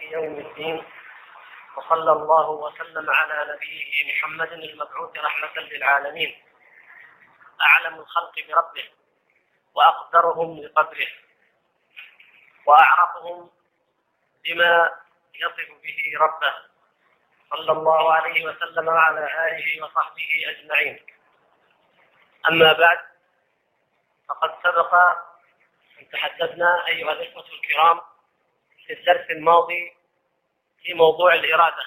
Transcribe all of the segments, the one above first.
مالك يوم الدين وصلى الله وسلم على نبيه محمد المبعوث رحمة للعالمين. أعلم الخلق بربه وأقدرهم لقدره وأعرفهم بما يصف به ربه. صلى الله عليه وسلم وعلى آله وصحبه أجمعين. أما بعد فقد سبق أن تحدثنا أيها الإخوة الكرام في الدرس الماضي في موضوع الإرادة.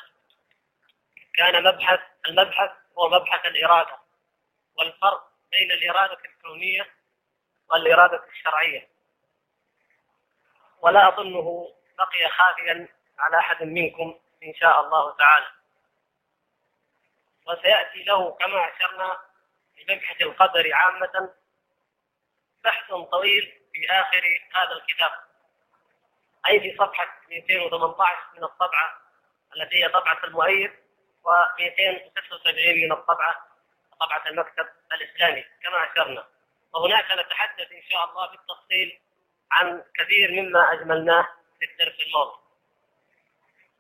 كان مبحث المبحث هو مبحث الإرادة والفرق بين الإرادة الكونية والإرادة الشرعية. ولا أظنه بقي خافيا على أحد منكم إن شاء الله تعالى. وسيأتي له كما أشرنا في مبحث القدر عامة بحث طويل في آخر هذا الكتاب. أي في صفحة 218 من الطبعة التي هي طبعة المؤيد و276 من الطبعة طبعة المكتب الإسلامي كما أشرنا. وهناك نتحدث إن شاء الله بالتفصيل عن كثير مما أجملناه في الدرس الماضي.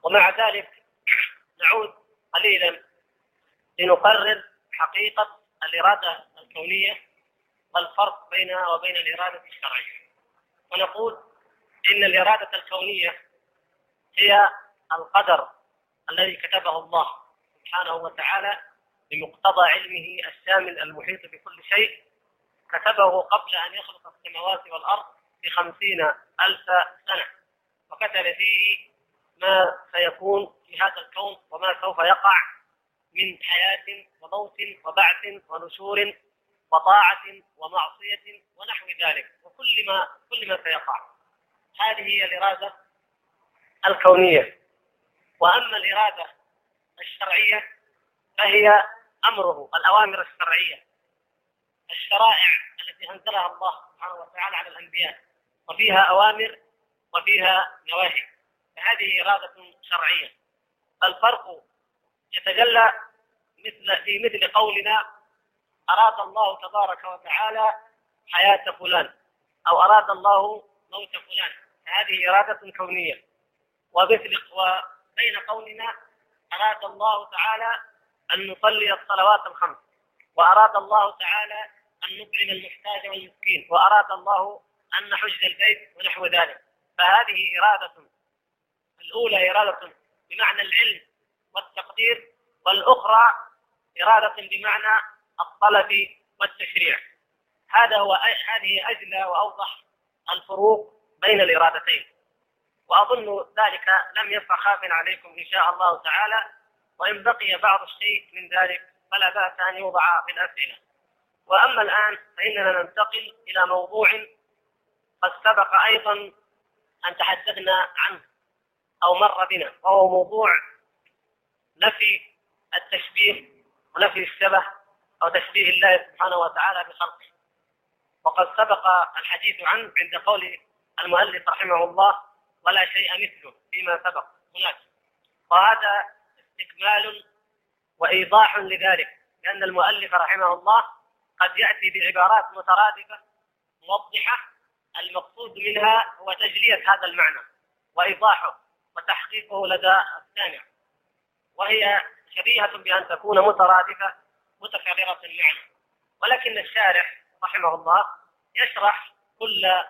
ومع ذلك نعود قليلا لنقرر حقيقة الإرادة الكونية والفرق بينها وبين الإرادة الشرعية. ونقول إن الإرادة الكونية هي القدر الذي كتبه الله سبحانه وتعالى بمقتضى علمه الشامل المحيط بكل شيء كتبه قبل أن يخلق السماوات والأرض بخمسين ألف سنة. وكتب فيه ما سيكون في هذا الكون وما سوف يقع من حياة وموت وبعث ونشور وطاعة ومعصية ونحو ذلك. وكل ما كل ما سيقع. هذه هي الإرادة الكونية. وأما الإرادة الشرعية فهي أمره الأوامر الشرعية. الشرائع التي أنزلها الله سبحانه وتعالى على الأنبياء وفيها أوامر وفيها نواهي. فهذه إرادة شرعية. الفرق يتجلى مثل في مثل قولنا أراد الله تبارك وتعالى حياة فلان أو أراد الله موت فلان. هذه إرادة كونية. ومثل وبين قولنا أراد الله تعالى أن نصلي الصلوات الخمس. وأراد الله تعالى أن نطعم المحتاج والمسكين. وأراد الله أن نحج البيت ونحو ذلك. فهذه إرادة. الأولى إرادة بمعنى العلم والتقدير. والأخرى إرادة بمعنى الطلب والتشريع. هذا هو هذه أجلى وأوضح الفروق بين الإرادتين. وأظن ذلك لم يبقى خاف عليكم إن شاء الله تعالى وإن بقي بعض الشيء من ذلك فلا بأس أن يوضع في الأسئلة. وأما الآن فإننا ننتقل إلى موضوع قد سبق أيضا أن تحدثنا عنه أو مر بنا وهو موضوع نفي التشبيه ونفي الشبه أو تشبيه الله سبحانه وتعالى بخلقه. وقد سبق الحديث عنه عند قول المؤلف رحمه الله ولا شيء مثله فيما سبق. هناك. وهذا استكمال وإيضاح لذلك لأن المؤلف رحمه الله قد يأتي بعبارات مترادفة موضحة المقصود منها هو تجلية هذا المعنى وإيضاحه وتحقيقه لدى السامع. وهي شبيهة بأن تكون مترادفة متكررة المعنى. ولكن الشارح رحمه الله يشرح كل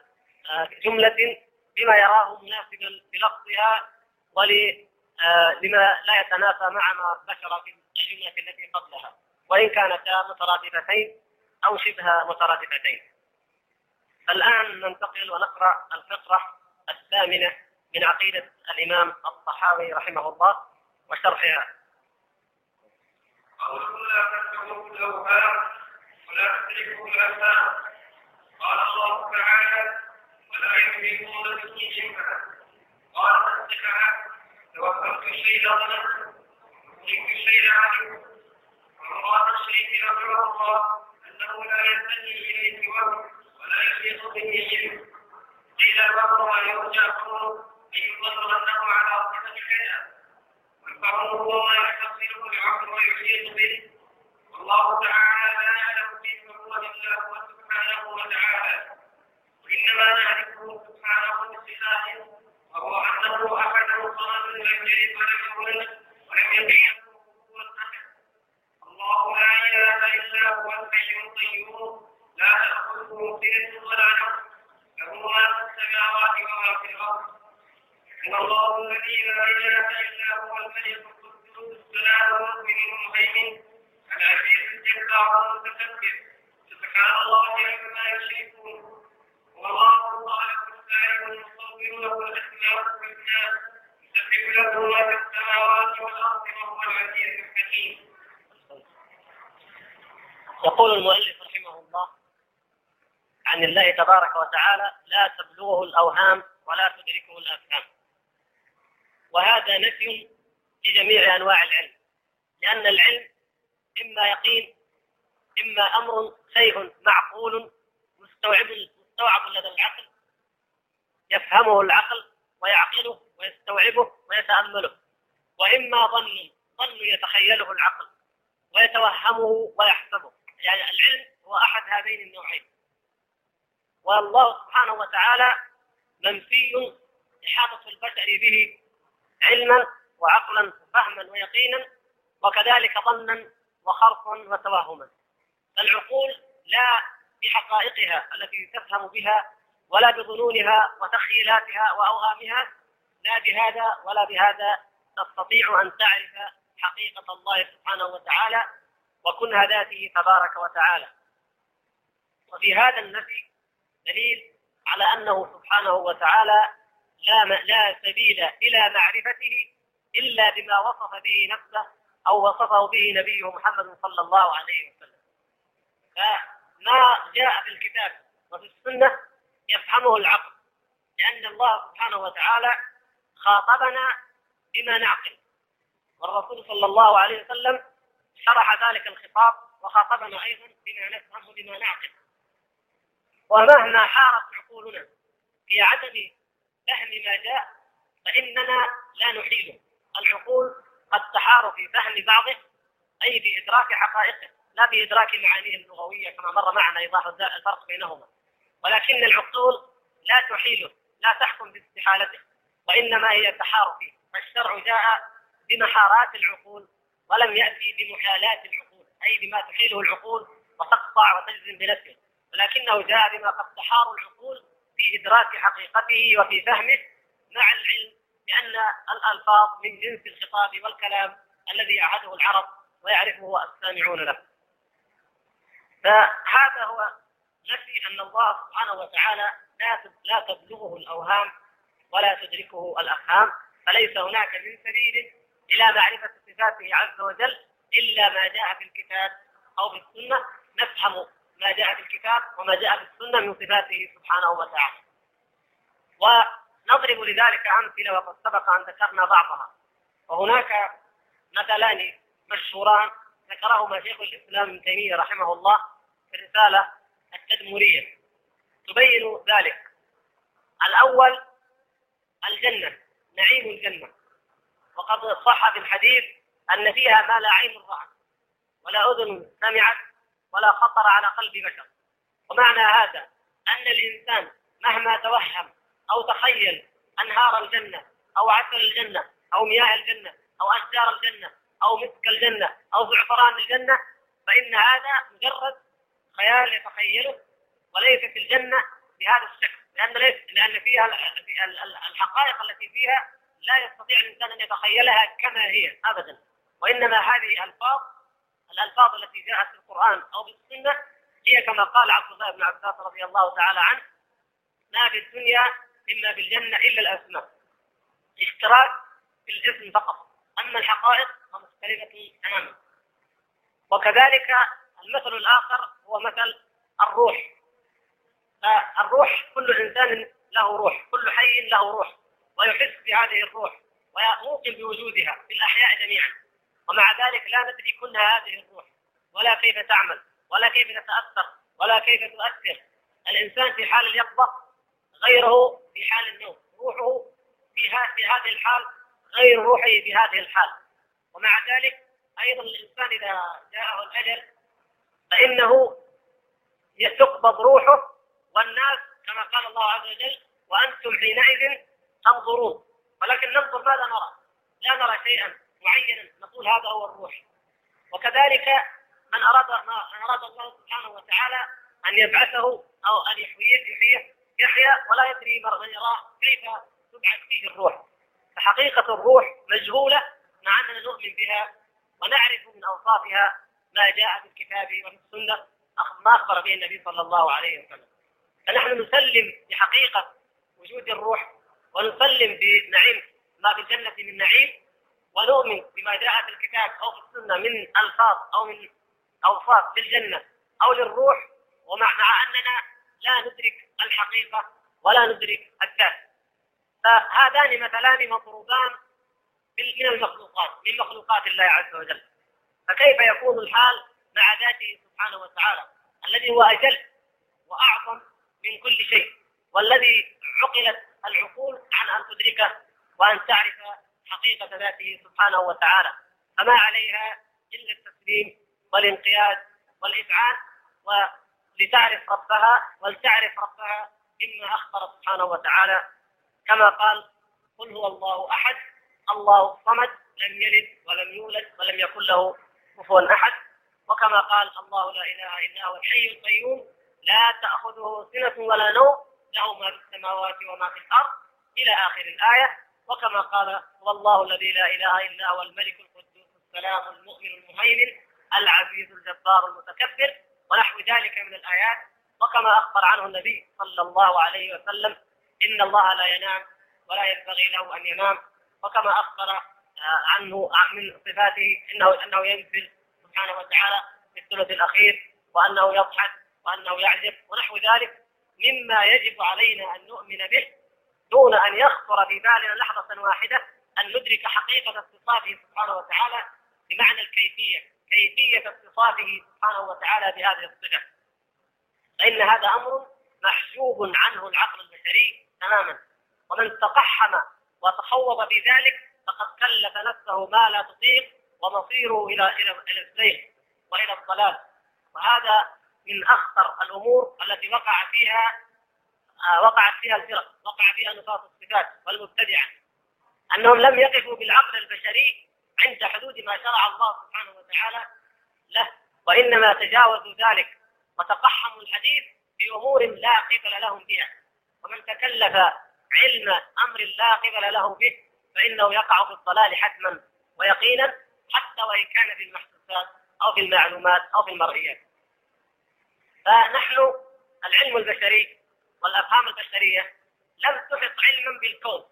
جملة بما يراه مناسبا بلفظها ولما آه، لا يتنافى مع ما ذكر في الجملة التي قبلها. وإن كانتا مترادفتين أو شبه مترادفتين. الآن ننتقل ونقرأ الفقرة الثامنة من عقيدة الإمام الطحاوي رحمه الله وشرحها. قوله لا تتبعوا الأوهام ولا تدركوا الأسماء. قال الله تعالى ولا يملكون بكم شيئا قال سكع توكلت الشيء ظلم وكنت الشيء عليم ومن راد الشيء أمر الله أنه لا ينتهي إليه وهم ولا يحيط به علم قيل ويرجى أمره أن يظن أنه على صفة كذا والفهم هو ما يحصله العقل ويحيط به. والله تعالى لا يعلم كيف هو إلا هو سبحانه وتعالى. إنما نعرفه سبحانه بصفاته وهو أنه أحد الصمد لم يلد ولم يولد ولم يقيم هو أحد. الله لا إله إلا هو الحي القيوم. لا تأخذه سنة ولا نوم. له ما في السماوات وما في الأرض. إن الله الذي لا إله إلا هو الملك القدوس السلام المؤمن المهيمن. العزيز الجبار المتكبر. سبحان الله عما يشركون. والله له ما في السماوات والأرض وهو العزيز الحكيم يقول المؤلف رحمه الله عن الله تبارك وتعالى لا تبلغه الأوهام ولا تدركه الأفهام. وهذا نفي لجميع أنواع العلم لأن العلم إما يقين إما أمر شيء معقول مستوعب مستوعب لدى العقل يفهمه العقل ويعقله ويستوعبه ويتأمله. وإما ظن ظن يتخيله العقل ويتوهمه ويحسبه يعني العلم هو أحد هذين النوعين. والله سبحانه وتعالى منفي إحاطة البشر به علما وعقلا وفهما ويقينا وكذلك ظنا وخرصا وتوهما. العقول لا بحقائقها التي تفهم بها ولا بظنونها وتخيلاتها وأوهامها. لا بهذا ولا بهذا تستطيع أن تعرف حقيقة الله سبحانه وتعالى وكنها ذاته تبارك وتعالى. وفي هذا النفي دليل على أنه سبحانه وتعالى لا لا سبيل إلى معرفته إلا بما وصف به نفسه أو وصفه به نبيه محمد صلى الله عليه وسلم. فما جاء في الكتاب وفي السنة يفهمه العقل لأن الله سبحانه وتعالى خاطبنا بما نعقل. والرسول صلى الله عليه وسلم شرح ذلك الخطاب وخاطبنا أيضا بما نفهم بما نعقل. ومهما حارت عقولنا في عدم فهم ما جاء فإننا لا نحيله. العقول قد تحار في فهم بعضه أي في إدراك حقائقه. لا في ادراك معانيه اللغوية كما مر معنا إيضاح الفرق بينهما. ولكن العقول لا تحيله لا تحكم باستحالته وإنما هي تحار فيه فالشرع جاء بمحارات العقول ولم يأتي بمحالات العقول أي بما تحيله العقول وتقطع وتجزم بنفسه. ولكنه جاء بما قد تحار العقول في إدراك حقيقته وفي فهمه مع العلم بأن الألفاظ من جنس الخطاب والكلام الذي يعهده العرب ويعرفه السامعون له. فهذا هو نفي أن الله سبحانه وتعالى لا لا تبلغه الأوهام ولا تدركه الافهام فليس هناك من سبيل إلى معرفة صفاته عز وجل إلا ما جاء في الكتاب أو في السنة نفهم ما جاء في الكتاب وما جاء في السنة من صفاته سبحانه وتعالى. ونضرب لذلك أمثلة وقد سبق أن ذكرنا بعضها. وهناك مثلان مشهوران ذكرهما شيخ الإسلام ابن تيمية رحمه الله في الرسالة التدمرية. تبين ذلك. الأول الجنة نعيم الجنة. وقد صح في الحديث أن فيها ما لا عين رأت ولا أذن سمعت ولا خطر على قلب بشر. ومعنى هذا أن الإنسان مهما توهم أو تخيل أنهار الجنة أو عسل الجنة أو مياه الجنة أو أشجار الجنة أو مسك الجنة أو زعفران الجنة فإن هذا مجرد خيال يتخيله وليست الجنة بهذا الشكل لأن ليس لأن فيها الحقائق التي فيها لا يستطيع الإنسان أن يتخيلها كما هي أبدا. وإنما هذه ألفاظ الألفاظ التي جاءت في القرآن أو في السنة هي كما قال عبد الله بن عباس رضي الله تعالى عنه ما في الدنيا إلا في الجنة إلا الأسماء. اشتراك في الاسم فقط. أما الحقائق فمختلفة تماما. وكذلك المثل الآخر هو مثل الروح. فالروح كل إنسان له روح كل حي له روح ويحس بهذه الروح ويوقن بوجودها في الأحياء جميعا. ومع ذلك لا ندري كلها هذه الروح ولا كيف تعمل ولا كيف تتأثر ولا كيف تؤثر. الإنسان في حال اليقظة غيره في حال النوم روحه في هذه الحال غير روحه في هذه الحال. ومع ذلك أيضا الإنسان إذا جاءه الأجل فإنه تقبض روحه والناس كما قال الله عز وجل وأنتم حينئذ تنظرون. ولكن ننظر ماذا نرى؟ لا نرى شيئا معينا نقول هذا هو الروح. وكذلك من أراد ما أراد الله سبحانه وتعالى أن يبعثه أو أن يحييه يحييه يحيى ولا يدري من يراه كيف تبعث فيه الروح؟ حقيقة الروح مجهولة مع أننا نؤمن بها ونعرف من أوصافها ما جاء في الكتاب وفي السنة ما أخبر به النبي صلى الله عليه وسلم. فنحن نسلم بحقيقة وجود الروح ونسلم بنعيم ما في الجنة من نعيم ونؤمن بما جاء في الكتاب أو في السنة من ألفاظ أو من أوصاف في الجنة أو للروح. ومع مع أننا لا ندرك الحقيقة ولا ندرك الذات. فهذان مثلان مطروبان من المخلوقات من مخلوقات الله عز وجل. فكيف يكون الحال مع ذاته سبحانه وتعالى؟ الذي هو أجل وأعظم من كل شيء والذي عقلت العقول عن أن تدركه وأن تعرف حقيقة ذاته سبحانه وتعالى. فما عليها إلا التسليم والانقياد والإذعان ولتعرف ربها ولتعرف ربها مما أخبر سبحانه وتعالى. كما قال قل هو الله أحد الله الصمد لم يلد ولم يولد ولم يكن له كفوا أحد. وكما قال الله لا إله إلا هو الحي القيوم. لا تأخذه سنة ولا نوم. له ما في السماوات وما في الأرض. إلى آخر الآية. وكما قال والله الذي لا إله إلا هو الملك القدوس السلام المؤمن المهيمن العزيز الجبار المتكبر ونحو ذلك من الآيات. وكما أخبر عنه النبي صلى الله عليه وسلم إن الله لا ينام ولا ينبغي له أن ينام. وكما أخبر عنه من صفاته إنه أنه ينزل سبحانه وتعالى في الثلث الأخير وأنه يضحك وأنه يعجب ونحو ذلك. مما يجب علينا أن نؤمن به دون أن يخطر في بالنا لحظة واحدة أن ندرك حقيقة اتصافه سبحانه وتعالى بمعنى الكيفية كيفية اتصافه سبحانه وتعالى بهذه الصفة. فإن هذا أمر محجوب عنه العقل البشري تماما. ومن تقحم وتخوض في ذلك فقد كلف نفسه ما لا تطيق ومصيره إلى إلى الزيغ وإلى الضلال. وهذا من أخطر الأمور التي وقع فيها آه، وقعت فيها الفرق وقع فيها نصاص الصفات والمبتدعة. أنهم لم يقفوا بالعقل البشري عند حدود ما شرع الله سبحانه وتعالى له وإنما تجاوزوا ذلك وتقحموا الحديث في أمور لا قبل لهم بها. ومن تكلف علم أمر لا قبل له به فإنه يقع في الضلال حتما ويقينا حتى وإن كان في المحسوسات أو في المعلومات أو في المرئيات. فنحن العلم البشري والأفهام البشرية لم تحط علما بالكون.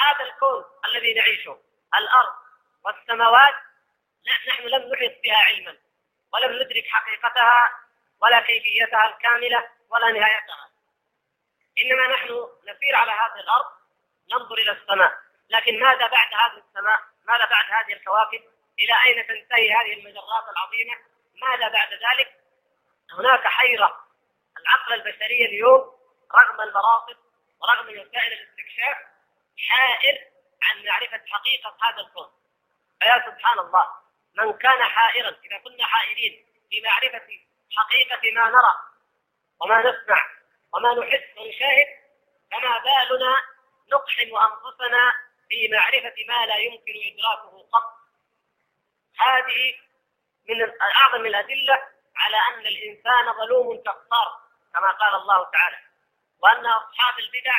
هذا الكون الذي نعيشه الأرض والسماوات نحن لم نحط بها علما ولم ندرك حقيقتها ولا كيفيتها الكاملة ولا نهايتها. إنما نحن نسير على هذه الأرض ننظر إلى السماء. لكن ماذا بعد هذه السماء؟ ماذا بعد هذه الكواكب؟ إلى أين تنتهي هذه المجرات العظيمة؟ ماذا بعد ذلك؟ هناك حيرة. العقل البشري اليوم رغم المراصد ورغم وسائل الاستكشاف حائر عن معرفة حقيقة هذا الكون. فيا سبحان الله من كان حائرا إذا كنا حائرين في معرفة حقيقة ما نرى وما نسمع وما نحس ونشاهد فما بالنا نقحم أنفسنا في معرفة ما لا يمكن إدراكه قط. هذه من أعظم الأدلة على أن الإنسان ظلوم كفار كما قال الله تعالى وأن أصحاب البدع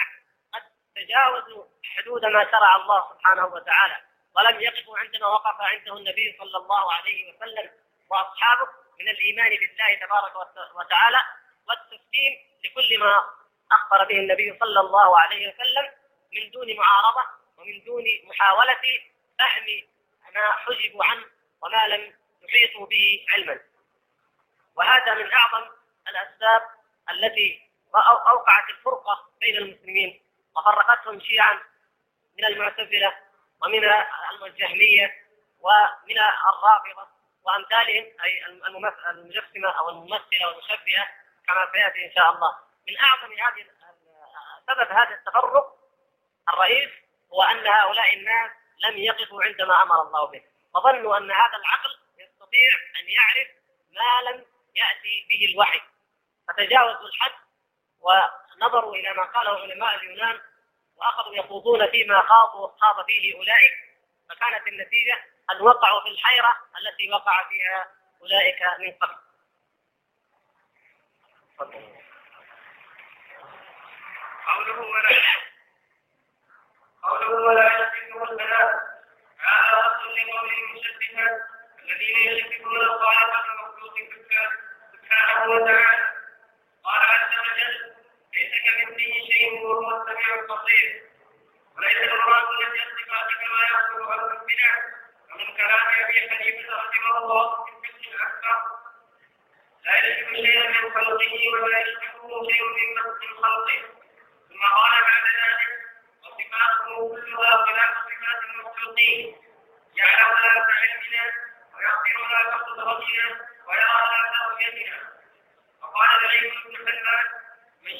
قد تجاوزوا حدود ما شرع الله سبحانه وتعالى ولم يقفوا عندما وقف عنده النبي صلى الله عليه وسلم وأصحابه من الإيمان بالله تبارك وتعالى والتسليم لكل ما أخبر به النبي صلى الله عليه وسلم من دون معارضة ومن دون محاولة فهم ما حجبوا عنه وما لم يحيطوا به علما. وهذا من أعظم الأسباب التي أوقعت الفرقة بين المسلمين وفرقتهم شيعا من المعتزلة ومن الجهمية ومن الرافضة وأمثالهم أي المجسمة أو الممثلة والمشبهة كما سيأتي إن شاء الله. من أعظم هذه سبب هذا التفرق الرئيس هو أن هؤلاء الناس لم يقفوا عندما أمر الله به. وظنوا أن هذا العقل يستطيع أن يعرف ما لم يأتي به الوحي. فتجاوزوا الحد ونظروا إلى ما قاله علماء اليونان وأخذوا يخوضون فيما خاضوا وخاض فيه أولئك. فكانت النتيجة أن وقعوا في الحيرة التي وقع فيها أولئك من قبل. قوله ولا قوله ولا يشركون البنات على رسول لقوله المشركات الذين يشركون الخالق المخلوق سبحانه وتعالى. قال عز وجل ليس كمثله شيء وهو السميع البصير. وليس المراد أن يصف كما يصف أهل البدع ومن كلام أبي حنيفة رحمه الله في الفقه الأكبر. لا يشرك شيئا من خلقه ولا يشرك وقال بن سلمان من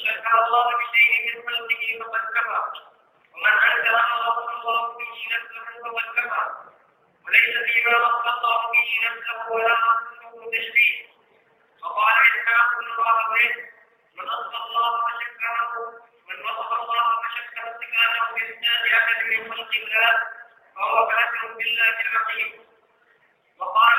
من خلقه الله الله من وصف الله فشكره من باسناد احد من خلق الله فهو كافر بالله العظيم وقال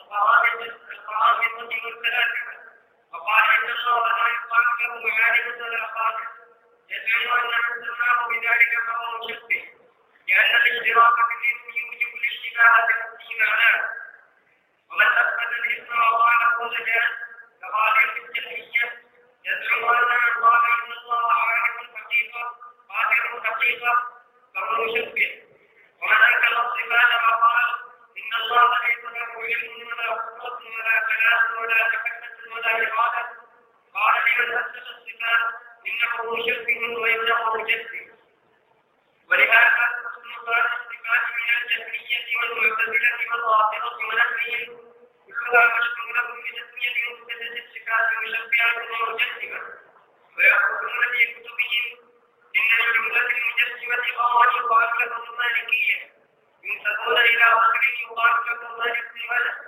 القرامطه والفلاسفه وقال إن الله لا يطاع له معارف ولا خالق يزعم ان من سماه بذلك فهو مشبه لأن الاشتراك في الاسم يوجب في معناه ومن اثبت الاسم وقال كل جهل كقال في الجهميه يزعم ان الله عالم حقيقه قادر حقيقه فهو مشبه ومن انكر الصفات فقال ان الله له علم ولا قوه ولا كلام ولا تحدث ولا اراده قال لمن اثبت الصفات انه مشبه وانه مجسم ولهذا تكون بعض الصفات من الجهميه والمعتزله والرافضه ونحوهم كلها مشموله بتسميه مبتدأ الصفات مشبهه ومجسمه ويقولون في كتبهم إن الجملة المجسمة قوما يقال لهم ينسبون إلى رجل يقال مالك بن ملك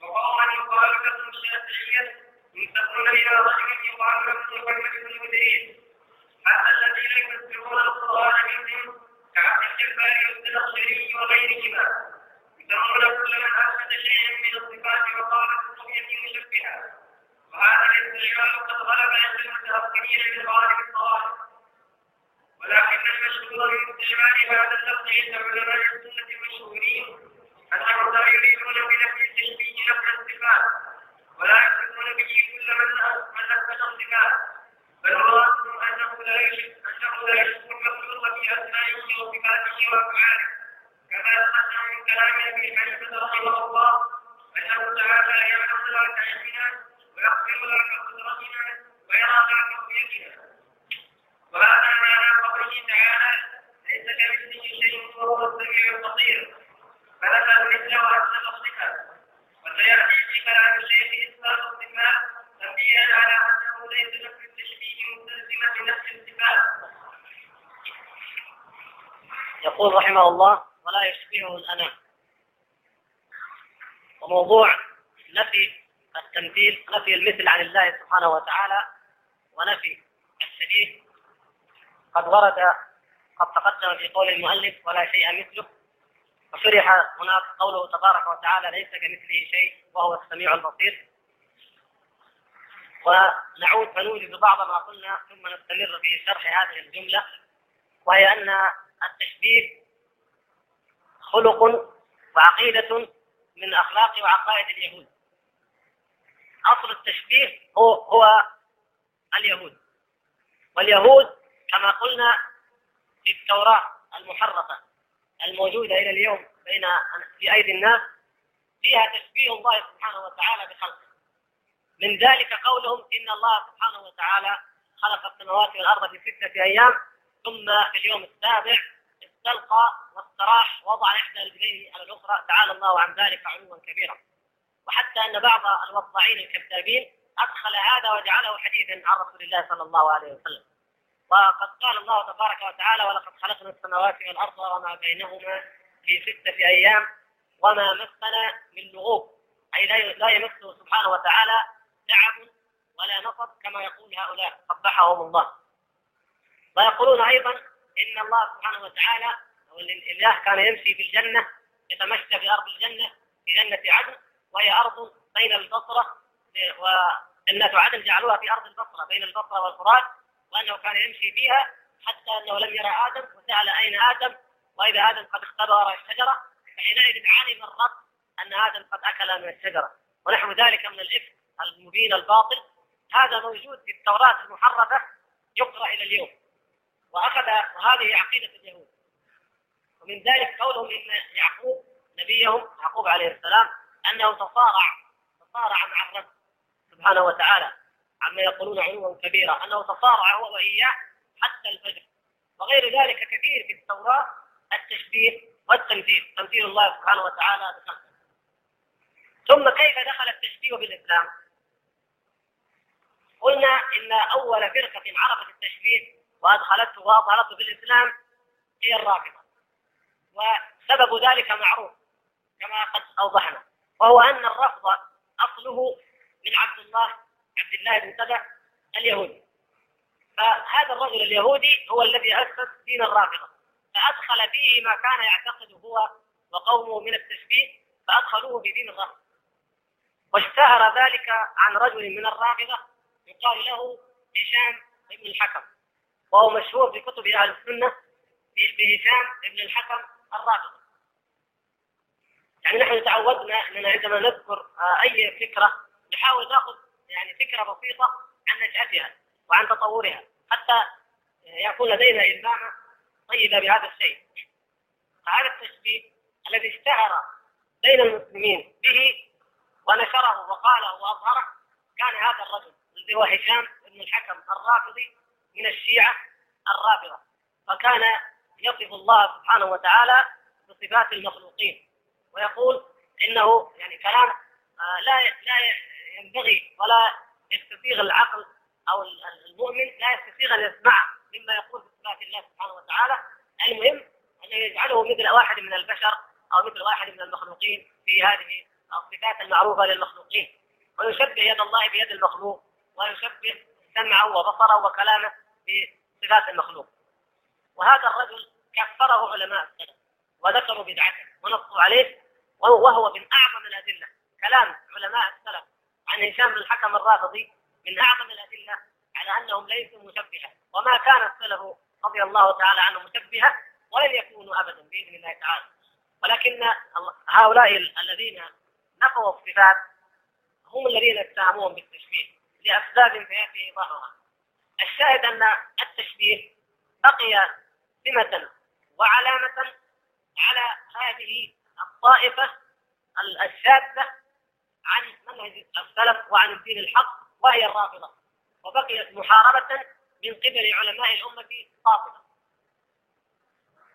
وقوما يقال لهم الشافعية ينسبون إلى رجل يقال محمد بن مدريس حتى الذين يفسرون القرآن منهم كعبد الجبار والزنخشري وغيرهما يسمون كل من أثبت شيئا من الصفات وقال الرؤية مشبهة وهذا الاستعمال قد غلب عند المتأخرين من غالب الطوائف ولكن المشهور من استعمال هذا اللفظ عند علماء السنة المشهورين أنهم لا يريدون بنفي التشبيه نفس الصفات ولا يقصدون به كل من من أثبت الصفات. بل مرادهم أنه لا يشبه أنه لا يشبه المخلوق في أسمائه وصفاته وأفعاله. كما تقدم من كلام أبي حنيفة رحمه الله أنه تعالى يعلم لا كعلمنا ويقدر لا كقدرتنا ويرى لا كرؤيتنا قوله تعالى ليس كمثله شيء وهو مثل الصفات وسياتي في الشيخ اثبات الصفات على انه ليس التشبيه مستلزمه لنفس الصفات يقول رحمه الله ولا يشبهه الأنام. وموضوع نفي التمثيل نفي المثل عن الله سبحانه وتعالى ونفي الشبيه قد ورد قد تقدم في قول المؤلف ولا شيء مثله. وشرح هناك قوله تبارك وتعالى ليس كمثله شيء وهو السميع البصير. ونعود فنوجد بعض ما قلنا ثم نستمر في شرح هذه الجملة وهي أن التشبيه خلق وعقيدة من أخلاق وعقائد اليهود. أصل التشبيه هو هو اليهود. واليهود كما قلنا في التوراة المحرفة الموجودة إلى اليوم بين في أيدي الناس فيها تشبيه الله سبحانه وتعالى بخلقه. من ذلك قولهم إن الله سبحانه وتعالى خلق السماوات والأرض في ستة أيام ثم في اليوم السابع استلقى واستراح وضع إحدى رجليه على الأخرى تعالى الله عن ذلك علوا كبيرا. وحتى أن بعض الوضاعين الكذابين أدخل هذا وجعله حديثا عن رسول الله صلى الله عليه وسلم. وقد قال الله تبارك وتعالى ولقد خلقنا السماوات والأرض وما بينهما في ستة أيام وما مسنا من لغوب. أي لا يمسه سبحانه وتعالى تعب ولا نصب كما يقول هؤلاء قبحهم الله. ويقولون أيضا إن الله سبحانه وتعالى أو الإله كان يمشي في الجنة يتمشى في أرض الجنة في جنة عدن وهي أرض بين البصرة وجنات عدن جعلوها في أرض البصرة بين البصرة والفرات. وأنه كان يمشي فيها حتى أنه لم يرى آدم وسأل أين آدم؟ وإذا آدم قد اختبر الشجرة فحينئذ علم الرب أن آدم قد أكل من الشجرة. ونحو ذلك من الإفك المبين الباطل. هذا موجود في التوراة المحرفة يقرأ إلى اليوم. وأخذ وهذه عقيدة اليهود. ومن ذلك قولهم إن يعقوب نبيهم يعقوب عليه السلام أنه تصارع تصارع مع الرب سبحانه وتعالى. عما يقولون علوا كبيرا أنه تصارع هو وإياه حتى الفجر. وغير ذلك كثير في التوراة التشبيه والتمثيل تمثيل الله سبحانه وتعالى بخلقه. ثم كيف دخل التشبيه بالإسلام؟ قلنا إن أول فرقة عرفت التشبيه وأدخلته وأظهرته بالإسلام هي الرافضة. وسبب ذلك معروف كما قد أوضحنا وهو أن الرفض أصله من عبد الله عبد الله بن سبع اليهودي. فهذا الرجل اليهودي هو الذي أسس دين الرافضة. فأدخل فيه ما كان يعتقد هو وقومه من التشبيه فأدخلوه في دين الرفض واشتهر ذلك عن رجل من الرافضة يقال له هشام بن الحكم. وهو مشهور في كتب أهل السنة بهشام بن الحكم الرافضي يعني نحن تعودنا أننا عندما نذكر أي فكرة نحاول نأخذ يعني فكرة بسيطة عن نشأتها وعن تطورها حتى يكون لدينا إلمامة طيبة بهذا الشيء. فهذا التشبيه الذي اشتهر بين المسلمين به ونشره وقاله وأظهره كان هذا الرجل الذي هو هشام بن الحكم الرافضي من الشيعة الرافضة فكان يصف الله سبحانه وتعالى بصفات المخلوقين ويقول إنه يعني كلام آه، لا لا ينبغي ولا يستسيغ العقل أو المؤمن لا يستسيغ أن يسمع مما يقول بصفات الله سبحانه وتعالى. المهم انه يجعله مثل واحد من البشر أو مثل واحد من المخلوقين في هذه الصفات المعروفة للمخلوقين. ويشبه يد الله بيد المخلوق ويشبه سمعه وبصره وكلامه بصفات المخلوق. وهذا الرجل كفره علماء السلف وذكروا بدعته ونصوا عليه وهو من أعظم الأدلة. كلام علماء السلف عن هشام بن الحكم الرافضي من أعظم الأدلة على أنهم ليسوا مشبهة وما كان السلف رضي الله تعالى عنهم مشبهة ولن يكونوا ابدا بإذن الله تعالى. ولكن هؤلاء الذين نفوا الصفات هم الذين اتهموهم بالتشبيه لأسباب سياتي ايضاحها الشاهد أن التشبيه بقي سمة وعلامة على هذه الطائفة الشاذة عن منهج السلف وعن الدين الحق وهي الرافضة. وبقيت محاربة من قبل علماء الأمة قاطبه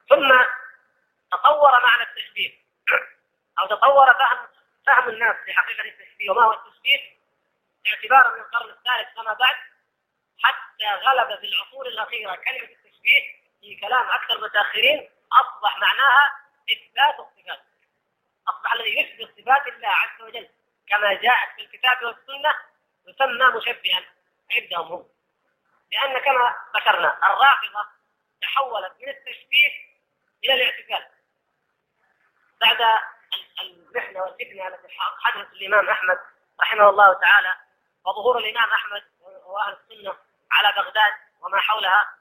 ثم تطور معنى التشبيه. أو تطور فهم فهم الناس لحقيقه التشبيه. وما هو التشبيه؟ اعتبارا من القرن الثالث فما بعد حتى غلب في العصور الأخيرة كلمة التشبيه في كلام أكثر المتاخرين أصبح معناها إثبات الصفات. أصبح الذي يثبت صفات الله عز وجل. كما جاءت في الكتاب والسنة يسمى مشبها عندهم هم. لأن كما ذكرنا الرافضة تحولت من التشبيه إلى الاعتقاد بعد المحنة والفتنة التي حدثت الإمام أحمد رحمه الله تعالى وظهور الإمام أحمد وأهل السنة على بغداد وما حولها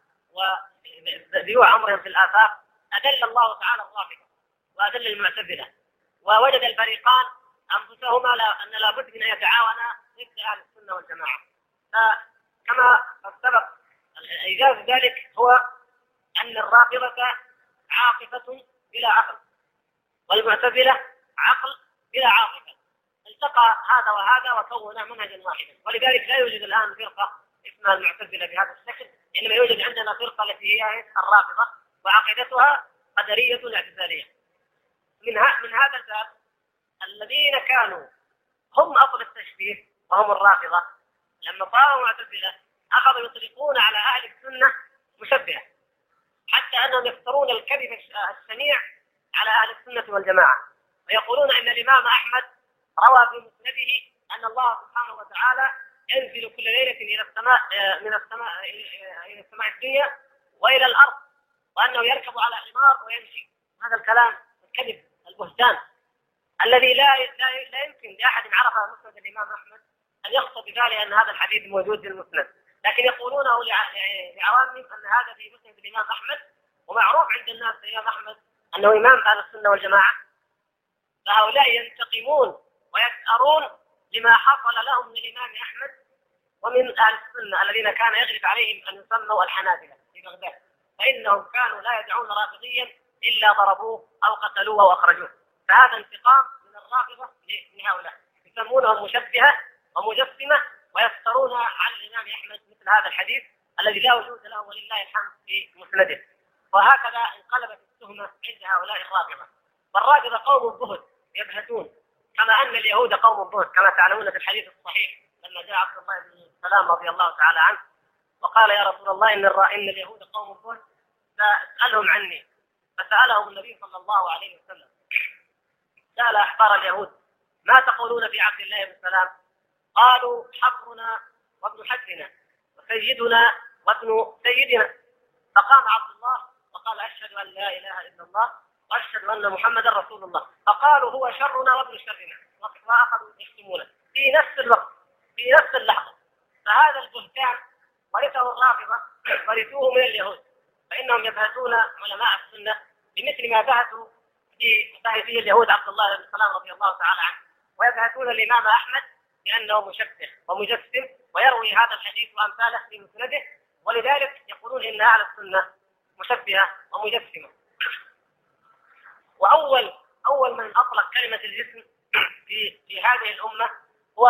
وذيوع امرهم في الآفاق أدل الله تعالى الرافضة وأدل المعتزلة ووجد الفريقان أنفسهما لا أن لابد من أن يتعاونا ضد أهل السنة والجماعة. فكما سبق ايجاز ذلك هو أن الرافضة عاطفة بلا عقل والمعتزلة عقل بلا عاطفة. التقى هذا وهذا وكونا منهجا واحدا. ولذلك لا يوجد الآن فرقة اسمها المعتزلة بهذا الشكل إنما يوجد عندنا فرقة التي هي الرافضة وعقيدتها قدرية اعتزالية. من من هذا الباب الذين كانوا هم اصل التشبيه وهم الرافضة لما صاروا معتزله أخذوا يطلقون على أهل السنة مشبهة حتى أنهم يفترون الكذب الشنيع على أهل السنة والجماعة ويقولون أن الإمام أحمد روى في مسنده أن الله سبحانه وتعالى ينزل كل ليلة إلى السماء من السماء إلى السماء الدنيا وإلى الأرض وأنه يركب على حمار ويمشي. هذا الكلام الكذب البهتان. الذي لا لا, لا يمكن لأحد عرف مسند الإمام أحمد أن يقصد بذلك أن هذا الحديث موجود في المسند لكن يقولونه لعوامهم أن هذا في مسند الإمام أحمد ومعروف عند الناس الإمام أحمد أنه إمام أهل السنة والجماعة. فهؤلاء ينتقمون ويسأرون لما حصل لهم من الإمام أحمد ومن أهل السنة الذين كان يغلب عليهم أن يسموا الحنابلة في بغداد. فإنهم كانوا لا يدعون رافضيا إلا ضربوه أو قتلوه وأخرجوه فهذا انتقام من الرافضة لهؤلاء. يسمونهم مشبهة ومجسمة ويفترون على الإمام أحمد مثل هذا الحديث الذي لا وجود له ولله الحمد في مسنده. وهكذا انقلبت التهمة عند هؤلاء الرافضة. فالرافضة قوم بهت يبهتون. كما أن اليهود قوم بهت كما تعلمون في الحديث الصحيح لما جاء عبد الله بن سلام رضي الله تعالى عنه وقال يا رسول الله إن, إن اليهود قوم بهت فاسألهم عني. فسألهم النبي صلى الله عليه وسلم. سأل أحبار اليهود ما تقولون في عبد الله بن سلام؟ قالوا حبرنا وابن حبرنا وسيدنا وابن سيدنا. فقام عبد الله وقال أشهد أن لا إله إلا الله وأشهد أن محمدا رسول الله. فقالوا هو شرنا وابن شرنا وأخذوا يشتمونه في نفس الوقت في نفس اللحظة. فهذا البهتان ورثه الرافضة ورثوه من اليهود فإنهم يبهتون علماء السنة بمثل ما بهتوا في باهتي اليهود عبد الله بن سلام رضي الله تعالى عنه. ويبهتون الإمام أحمد بأنه مشبه ومجسم ويروي هذا الحديث وأمثاله في مسنده ولذلك يقولون إن أهل السنة مشبهة ومجسمة. وأول أول من أطلق كلمة الجسم في في هذه الأمة هو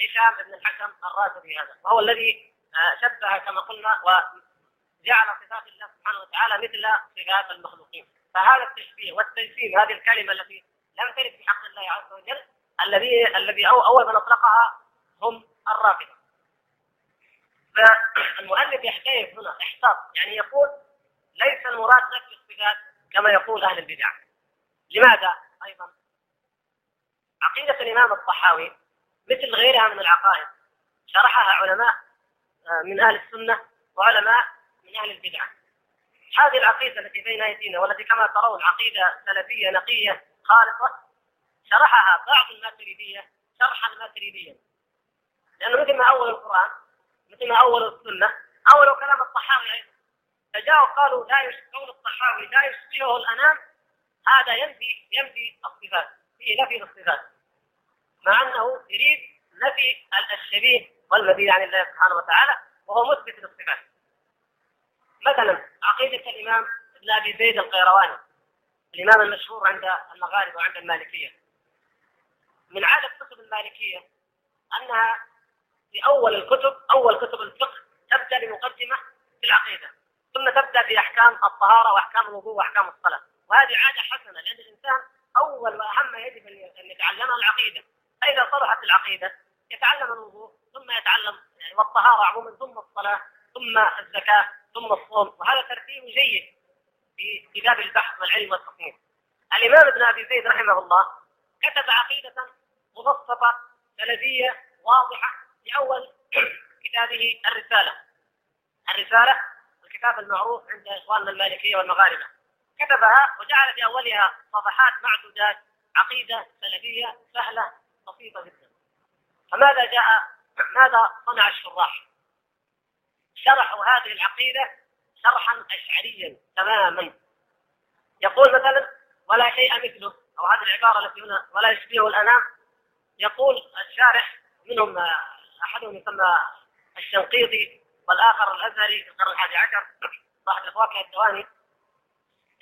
هشام بن الحكم الرازي هذا وهو الذي آه، شبه كما قلنا وجعل صفات الله سبحانه وتعالى مثل صفات المخلوقين. فهذا التشبيه والتجسيم هذه الكلمة التي لم ترد في حق الله عز وجل الذي الذي أول من أطلقها هم الرافضة. فالمؤلف يحتاج هنا إحصاء يعني يقول ليس المراد نفي الصفات كما يقول أهل البدع. لماذا أيضا؟ عقيدة الإمام الطحاوي مثل غيرها من العقائد شرحها علماء آه، من أهل السنة وعلماء من أهل البدعة هذه العقيدة التي بين أيدينا والتي كما ترون عقيدة سلفية نقية خالصة شرحها بعض الماتريدية شرحا ماتريديا لأنه مثل ما أول القرآن مثل ما أول السنة أول كلام الطحاوي أيضا. فجاءوا قالوا لا قول الطحاوي لا يشبهه الأنام هذا ينفي ينفي الصفات. فيه نفي الصفات. مع أنه يريد نفي الشبيه والمبيد عن الله سبحانه وتعالى وهو مثبت للصفات. مثلا عقيدة الإمام إبن أبي زيد القيرواني الإمام المشهور عند المغاربة وعند المالكية. من عادة كتب المالكية أنها في أول الكتب أول كتب الفقه تبدأ بمقدمة في العقيدة ثم تبدأ بأحكام الطهارة وأحكام الوضوء وأحكام الصلاة. وهذه عادة حسنة لأن الإنسان أول وأهم ما يجب أن يتعلمها العقيدة. فإذا صلحت العقيدة يتعلم الوضوء ثم يتعلم يعني والطهارة عموما ثم الصلاة ثم الزكاة ثم الصوم. وهذا ترتيب جيد في كتاب البحث والعلم والتصنيف الإمام ابن أبي زيد رحمه الله كتب عقيدة مبسطة سلفية واضحة في أول كتابه الرسالة. الرسالة الكتاب المعروف عند إخواننا المالكية والمغاربة. كتبها وجعل في أولها صفحات معدودات عقيدة سلفية سهلة بسيطة جدا. فماذا جاء؟ ماذا صنع الشراح؟ شرحوا هذه العقيدة شرحا أشعريا تماما. يقول مثلا ولا شيء مثله أو هذه العبارة التي هنا ولا يشبهه الأنام. يقول الشارح منهم أحدهم يسمى الشنقيطي والآخر الأزهري في القرن الحادي عشر صاحب الفواكه الدواني.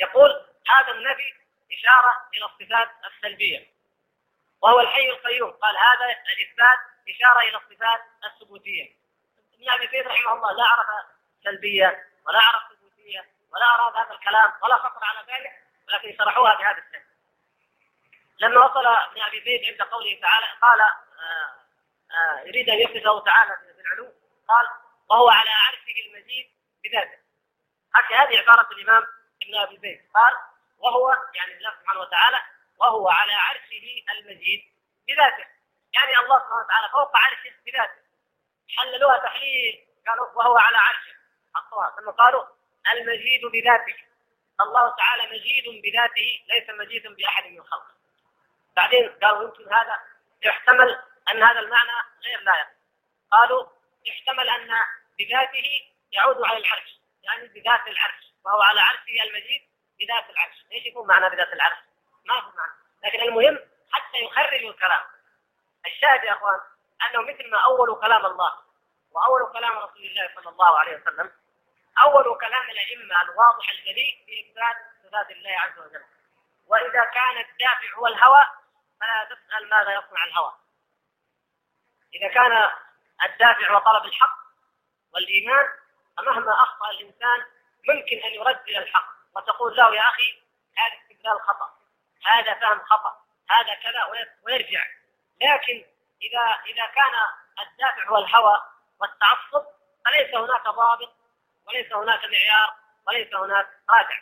يقول هذا النبي إشارة إلى الصفات السلبية وهو الحي القيوم. قال هذا الإثبات إشارة إلى الصفات الثبوتية. ابن أبي زيد رحمه الله لا عرف سلبية ولا عرف ثبوتية ولا أراد هذا الكلام ولا خطر على ذلك ولكن شرحوها بهذا الشكل. لما وصل ابن أبي زيد عند قوله تعالى قال آه آه يريد أن يصفه تعالى بالعلو قال وهو على عرشه المجيد بذاته. هذه عبارة الإمام ابن أبي زيد. قال وهو يعني الله سبحانه وتعالى وهو على عرشه المجيد بذاته. يعني الله سبحانه وتعالى فوق عرشه بذاته. حللوها تحليل قالوا وهو على عرشه. حطوها. ثم قالوا المجيد بذاته. الله تعالى مجيد بذاته ليس مجيد بأحد من خلقه. بعدين قالوا يمكن هذا يحتمل أن هذا المعنى غير لائق. قالوا يحتمل أن بذاته يعود على العرش. يعني بذات العرش. وهو على عرشه المجيد بذات العرش. إيش يكون معنى بذات العرش؟ ما في معنى. لكن المهم حتى يخرجوا الكلام. الشاهد يا أخوان أنه مثل ما أول كلام الله وأول كلام رسول الله صلى الله عليه وسلم أول كلام الأئمة الواضح الجلي في اثبات صفات الله عز وجل. وإذا كان الدافع هو الهوى فلا تسأل ماذا يصنع الهوى. إذا كان الدافع هو طلب الحق والإيمان فمهما أخطأ الإنسان ممكن أن يرد إلى الحق وتقول له يا أخي هذا استدلال خطأ هذا فهم خطأ هذا كذا ويرجع. لكن إذا إذا كان الدافع هو الهوى والتعصب فليس هناك ضابط وليس هناك معيار وليس هناك راجع.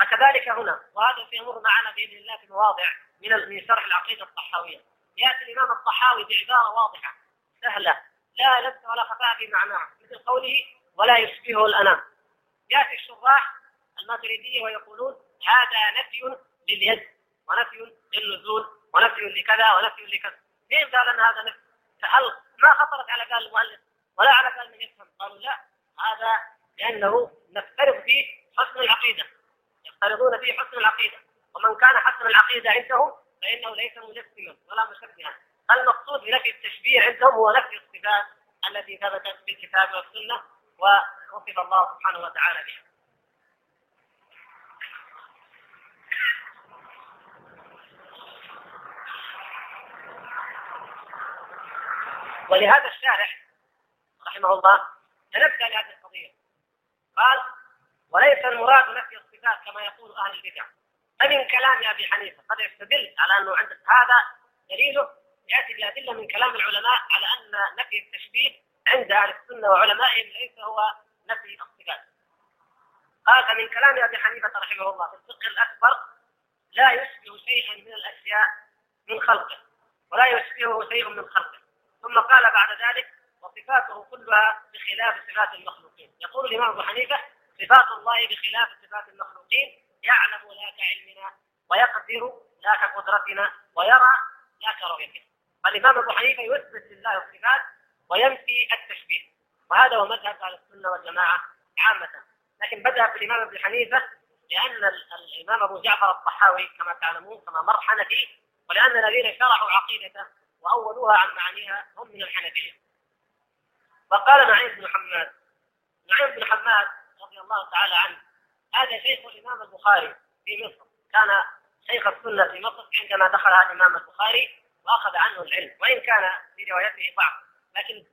فكذلك هنا وهذا سيمر معنا بإذن الله في مواضع من من شرح العقيدة الطحاوية. يأتي الإمام الطحاوي بعبارة واضحة سهلة لا لبس ولا خفاء في معناها مثل قوله ولا يشبهه الأنام يأتي الشراح الماتريديه ويقولون هذا نفي لليد ونفي للنزول ونفي لكذا ونفي لكذا كيف قال إن هذا نفي. فهل ما خطرت على بال المؤلف ولا على بال من يفهم؟ قالوا لا هذا لأنه نفترض فيه حسن العقيدة. يفترضون فيه حسن العقيدة. ومن كان حسن العقيدة عندهم فإنه ليس مجسما ولا مشبها. المقصود بنفي التشبيه عندهم هو نفي الصفات التي ثبتت في الكتاب والسنة ووصف الله سبحانه وتعالى بها. ولهذا الشارح رحمه الله تنبه لهذه القضية. قال وليس المراد نفي الصفات كما يقول أهل البدع. فمن كلام أبي حنيفة قد يستدل على أنه عند هذا دليله يأتي بأدلة من كلام العلماء على أن نفي التشبيه عند أهل السنة وعلمائهم ليس هو نفي الصفات. قال فمن كلام أبي حنيفة رحمه الله في الفقه الأكبر لا يشبه شيئا من الأشياء من خلقه ولا يشبهه شيء من خلقه. ثم قال بعد ذلك وصفاته كلها بخلاف صفات المخلوقين. يقول الإمام أبو حنيفة صفات الله بخلاف صفات المخلوقين يعلم لا كعلمنا ويقدر لا كقدرتنا ويرى لا كرؤيتنا فالإمام أبو حنيفة يثبت لله الصفات وينفي التشبيه. وهذا هو مذهب أهل السنة والجماعة عامة. لكن بدأ في الإمام أبو حنيفة لأن الإمام أبو جعفر الطحاوي كما تعلمون كما مر حنفي ولأن الذين شرحوا عقيدته وأولوها عن معانيها هم من الحنفية. فقال نعيم بن حماد نعيم بن حماد رضي الله تعالى عنه هذا شيخ الإمام البخاري في مصر. كان شيخ السنة في مصر عندما دخل الإمام البخاري وأخذ عنه العلم وإن كان في روايته ضعف لكن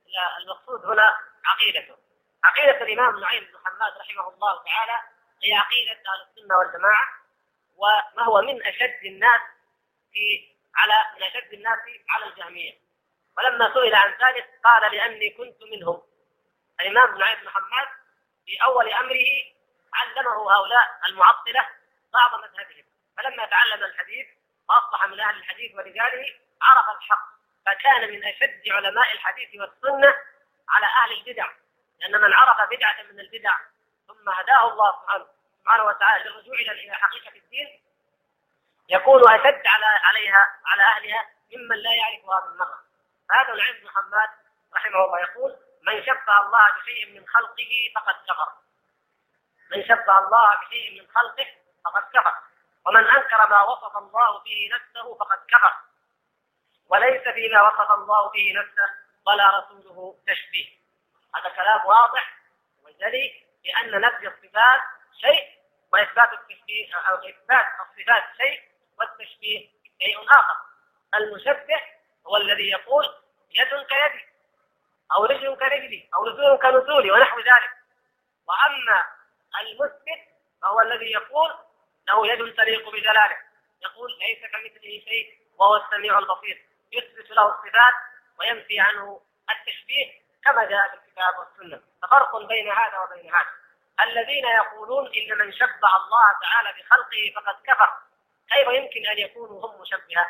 المقصود هنا عقيدته. عقيدة الإمام نعيم بن حماد رحمه الله تعالى هي عقيدة أهل السنة والجماعة وما هو من أشد الناس في على من أشد الناس على الجهمية ولما سئل عن ذلك قال لأني كنت منهم. الإمام ابن بن حماد في أول أمره علمه هؤلاء المعطلة بعض مذهبهم. فلما تعلم الحديث وأصبح من أهل الحديث ورجاله عرف الحق. فكان من أشد علماء الحديث والسنة على أهل البدع. لأن من عرف بدعة من البدع ثم هداه الله سبحانه سبحانه وتعالى للرجوع إلى حقيقة الدين يكون أشد على عليها على أهلها ممن لا يعرفها بالمرة هذا العلم بن حماد رحمه الله يقول من شبه الله بشيء من خلقه فقد كفر. من شبه الله بشيء من خلقه فقد كفر. ومن أنكر ما وصف الله به نفسه فقد كفر. وليس فيما وصف الله به نفسه ولا رسوله تشبيه. هذا كلام واضح وجلي بأن نفي الصفات شيء وإثبات التشبيه أو إثبات الصفات شيء والتشبيه شيء آخر. المشبه هو الذي يقول يد كيدي أو رجل كرجلي أو نزول كنزولي ونحو ذلك. وأما المثبت فهو الذي يقول له يد تليق بجلاله. يقول ليس كمثله شيء وهو السميع البصير. يثبت له الصفات وينفي عنه التشبيه كما جاء في الكتاب والسنة. ففرق بين هذا وبين هذا. الذين يقولون إن من شبه الله تعالى بخلقه فقد كفر. كيف يمكن أن يكونوا هم مشبهه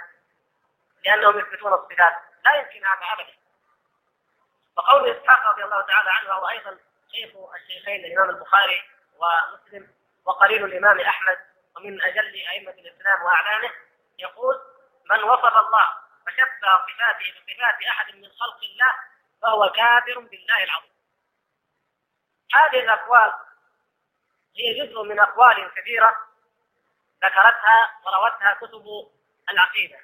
لأنهم يثبتون الصفات لا يمكن هذا ابدا. وقول إسحاق رضي الله تعالى عنه وهو أيضا شيخ الشيخين الإمام البخاري ومسلم وقرين الإمام أحمد ومن أجل أئمة الإسلام وأعلامه يقول من وصف الله فشبه صفاته بصفات أحد من خلق الله فهو كافر بالله العظيم. هذه الأقوال هي جزء من أقوال كثيرة ذكرتها وروتها كتب العقيدة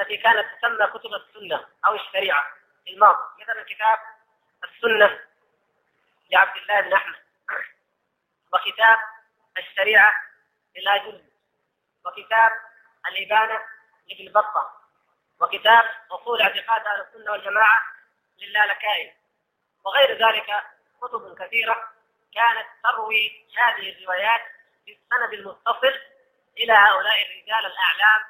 التي كانت تسمى كتب السنة أو الشريعة في الماضي. مثل كتاب السنة لعبد الله بن أحمد. وكتاب الشريعة للاجل وكتاب الإبانة لابن بطة. وكتاب أصول اعتقاد أهل السنة والجماعة للالكائي وغير ذلك كتب كثيرة كانت تروي هذه الروايات بالسند المتصل إلى هؤلاء الرجال الأعلام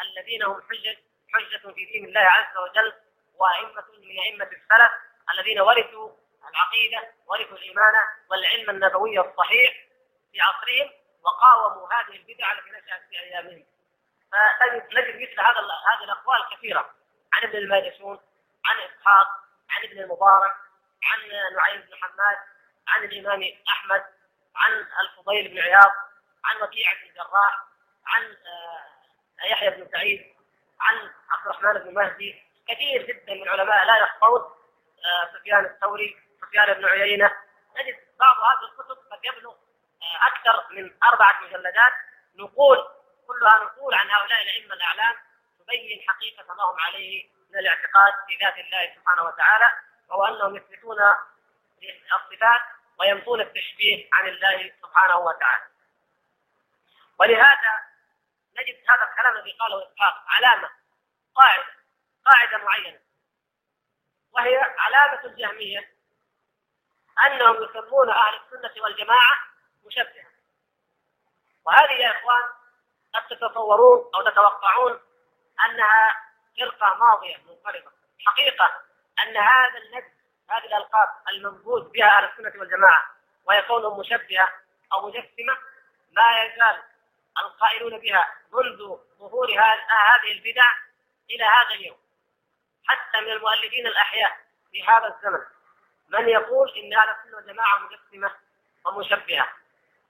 الذين هم حجة حجة في دين الله عز وجل وأئمة من أئمة السلف الذين ورثوا العقيدة ورثوا الإيمان والعلم النبوي الصحيح في عصرهم وقاوموا هذه البدع التي نشأت في أيامهم. فنجد مثل هذا هذه الأقوال كثيرة عن ابن الماجشون عن إسحاق عن ابن المبارك عن نعيم بن حماد عن الإمام أحمد عن الفضيل بن عياض عن وكيع بن الجراح عن آه، يحيى بن سعيد عن عبد الرحمن بن مهدي. كثير جدا من العلماء لا يخفون آه، سفيان الثوري سفيان بن عيينة. نجد بعض هذه الكتب قد يبلغ آه، أكثر من أربعة مجلدات. نقول كلها نقول عن هؤلاء الأئمة الأعلام تبين حقيقة ما هم عليه من الاعتقاد في ذات الله سبحانه وتعالى وهو أنهم يثبتون الصفات وينفون التشبيه عن الله سبحانه وتعالى. ولهذا نجد هذا الكلام الذي قاله إسحاق. علامة. قاعدة. قاعدة معينة. وهي علامة الجهمية أنهم يسمون أهل السنة والجماعة مشبهة. وهذه يا إخوان قد تتصورون أو تتوقعون أنها فرقة ماضية منقرضة حقيقة أن هذا النجم هذه الألقاب المنبوذ بها أهل السنة والجماعة ويكونهم مشبهة أو مجسمة ما يزال القائلون بها منذ ظهور هذه البدع إلى هذا اليوم. حتى من المؤلفين الأحياء في هذا الزمن من يقول إن أهل السنة والجماعة مجسمة ومشبهة.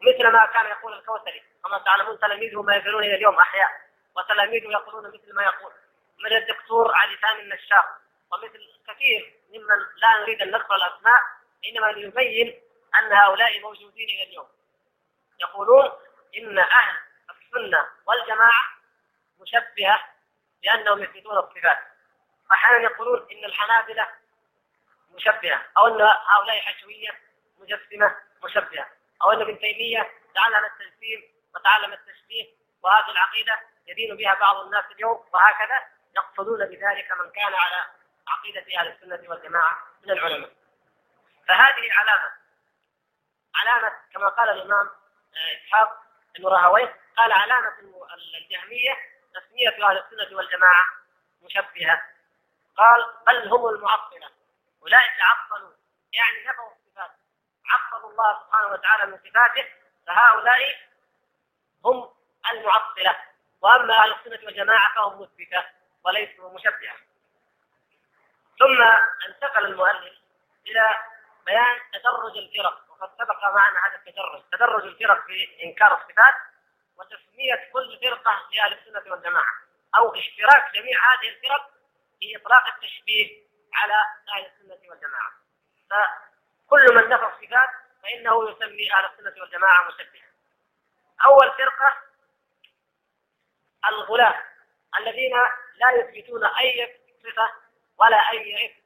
مثل ما كان يقول الكوثري كما تعلمون تلاميذه ما يزالون إلى اليوم أحياء وتلاميذه يقولون مثل ما يقول. من الدكتور علي ثاني النشاط ومثل كثير ممن لا نريد أن نذكر الأسماء إنما ليبين أن هؤلاء موجودين إلى اليوم. يقولون إن أهل السنة والجماعة مشبهة لأنهم يثبتون الصفات أحيانا يقولون إن الحنابلة مشبهة أو أن هؤلاء حشوية مجسمة مشبهة أو أن ابن تيمية تعلم التجسيم وتعلم التشبيه وهذه العقيدة يدين بها بعض الناس اليوم وهكذا يقصدون بذلك من كان على عقيدة أهل السنة والجماعة من العلماء. فهذه علامة علامة كما قال الإمام آه، إسحاق بن راهويه قال علامة الجهمية تسمية أهل السنة والجماعة مشبهة. قال بل هم المعطلة. أولئك عطلوا. يعني نفوا الصفات. عطلوا الله سبحانه وتعالى من صفاته فهؤلاء هم المعطلة. وأما أهل السنة والجماعة فهم مثبتة وليسوا مشبهة. ثم انتقل المؤلف إلى بيان تدرج الفرق. وقد سبق معنا هذا التدرج. تدرج الفرق في إنكار الصفات. وتسمية كل فرقة لأهل السنة والجماعة أو اشتراك جميع هذه الفرق في إطلاق التشبيه على أهل السنة والجماعة. فكل من نفى الصفات فإنه يسمي أهل السنة والجماعة مشبهة أول فرقة الغلاة الذين لا يثبتون أي صفة ولا أي اسم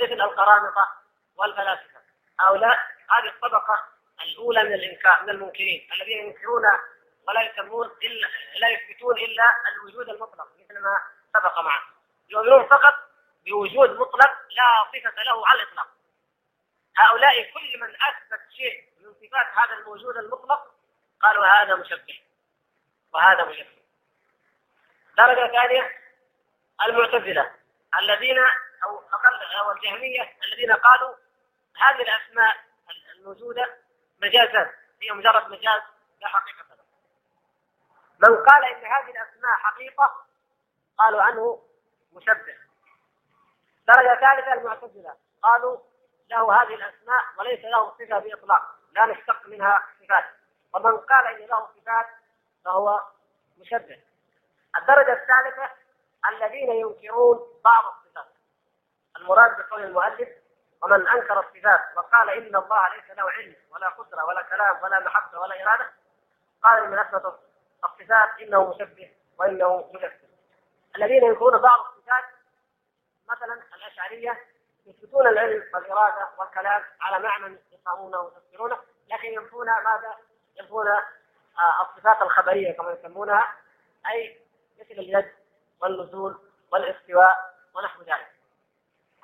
مثل القرامطة والفلاسفة. هؤلاء هذه الطبقة الأولى من الإنكار من المنكرين الذين ينكرون ولا يسمون إلا لا يثبتون إلا الوجود المطلق مثل ما سبق معنا. يؤمنون فقط بوجود مطلق لا صفة له على الإطلاق. هؤلاء كل من أثبت شيء من صفات هذا الوجود المطلق قالوا هذا مشبه وهذا مشبه. درجة ثانية المعتزلة الذين أو أقل أو الجهمية الذين قالوا هذه الأسماء الموجودة مجازات هي مجرد مجاز لا حقيقة له. من قال إن هذه الأسماء حقيقة قالوا عنه مشبه. درجة ثالثة المعتزلة قالوا له هذه الأسماء وليس له صفة بإطلاق لا نشتق منها صفات. ومن قال إن له صفات فهو مشبه. الدرجة الثالثة الذين ينكرون بعض الصفات. المراد بقول المؤلف ومن أنكر الصفات وقال إن الله ليس له علم ولا قدرة ولا كلام ولا محبة ولا إرادة قال من اثبت الصفات إنه مشبه وإنه مجسم الذين ينكرون بعض الصفات مثلا الأشعرية يثبتون العلم والإرادة والكلام على معنى يفهمونه ويفسرونه لكن ينفون ماذا؟ ينفون آه، الصفات الخبرية كما يسمونها أي مثل اليد والنزول والإستواء ونحو ذلك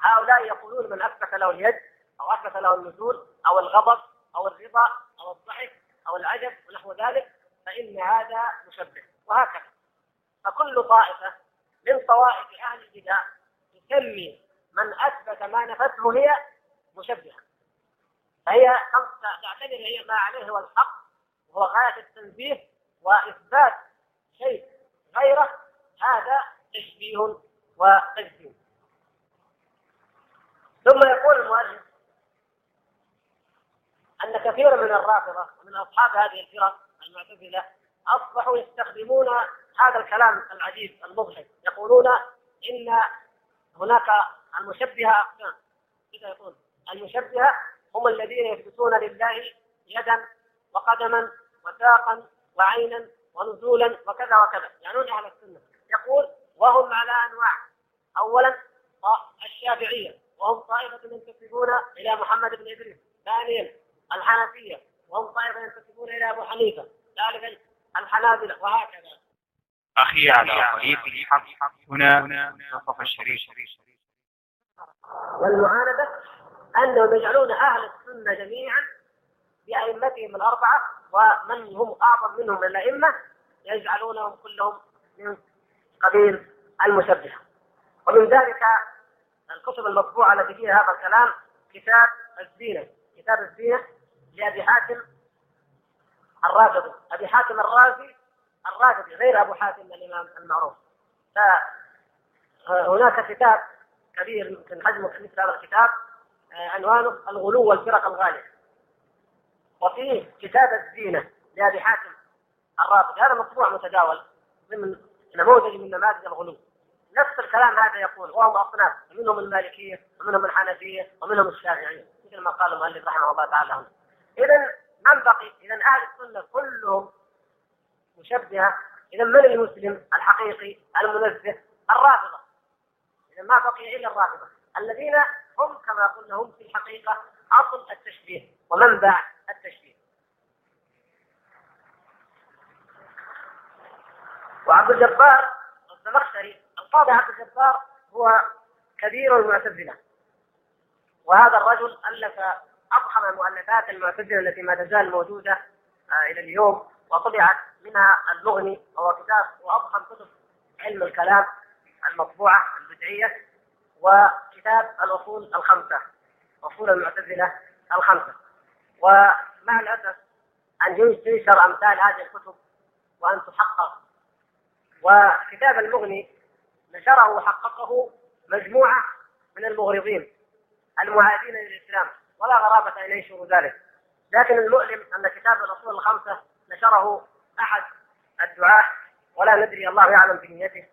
هؤلاء يقولون من اثبت له اليد أو اثبت له النزول أو الغضب أو الرضا أو الضحك أو العجب ونحو ذلك فإن هذا مشبه. وهكذا. فكل طائفة من طوائف أهل البدع تسمي من أثبت ما نفته هي مشبهة. فهي تعتبر هي ما عليه هو الحق وهو غاية التنزيه وإثبات شيء غيره هذا تشبيه وتجزيم ثم يقول المؤلف أن كثيرا من الرافضة ومن أصحاب هذه الفرق المعتزلة أصبحوا يستخدمون هذا الكلام العجيب المضحك. يقولون إن هناك المشبهة أقسام. كذا يقول؟ المشبهة هم الذين يثبتون لله يدا وقدما وساقا وعينا ونزولا وكذا وكذا. يعنون أهل السنة. يقول وهم على أنواع. أولا الشافعية. وهم طائفة ينتسبون إلى محمد بن إدريس. ثانيا الحنفية. وهم طائفة ينتسبون إلى أبو حنيفة. ثالثا الحنابلة. وهكذا. أخي على طريق الحق. هنا منتصف الشريف. والمعاندة أنهم يجعلون أهل السنة جميعا بأئمتهم الأربعة ومن هم أعظم منهم من الأئمة يجعلونهم كلهم من قبيل المشبهة ومن ذلك الكتب المطبوعة التي فيها هذا الكلام كتاب الزينة. كتاب الزينة لأبي حاتم الرافضي أبي حاتم الرازي الرافضي غير أبو حاتم الإمام المعروف. فهناك كتاب كبير يمكن حجمه مثل هذا الكتاب آه، عنوانه الغلو والفرق الغالية. وفيه كتاب الزينة لأبي حاتم الرافضي هذا مطبوع متداول ضمن نموذج من نماذج الغلو. نفس الكلام هذا يقول وهم أصناف منهم المالكية ومنهم الحنفية ومنهم الشافعية مثل ما قال المؤلف رحمه الله تعالى هنا. اذا من بقي؟ اذا أهل السنة كلهم مشبهة اذا من المسلم الحقيقي المنزه؟ الرافضة اذا ما بقي إلا الرافضة الذين هم كما قلنا هم في الحقيقة أصل التشبيه ومنبع التشبيه وعبد الجبار الزمخشري القاضي عبد الجبار هو كبير المعتزلة. وهذا الرجل ألف أضخم المؤلفات المعتزلة التي ما تزال موجودة آه، إلى اليوم وطبعت منها المغني وهو كتاب وأضخم كتب علم الكلام المطبوعة البدعية وكتاب الأصول الخمسة أصول المعتزلة الخمسة. ومع الأسف أن ينشر أمثال هذه الكتب وأن تحقق. وكتاب المغني نشره وحققه مجموعة من المغرضين المعادين للإسلام ولا غرابة أن ينشروا ذلك. لكن المؤلم أن كتاب الأصول الخمسة نشره أحد الدعاة ولا ندري الله يعلم بنيته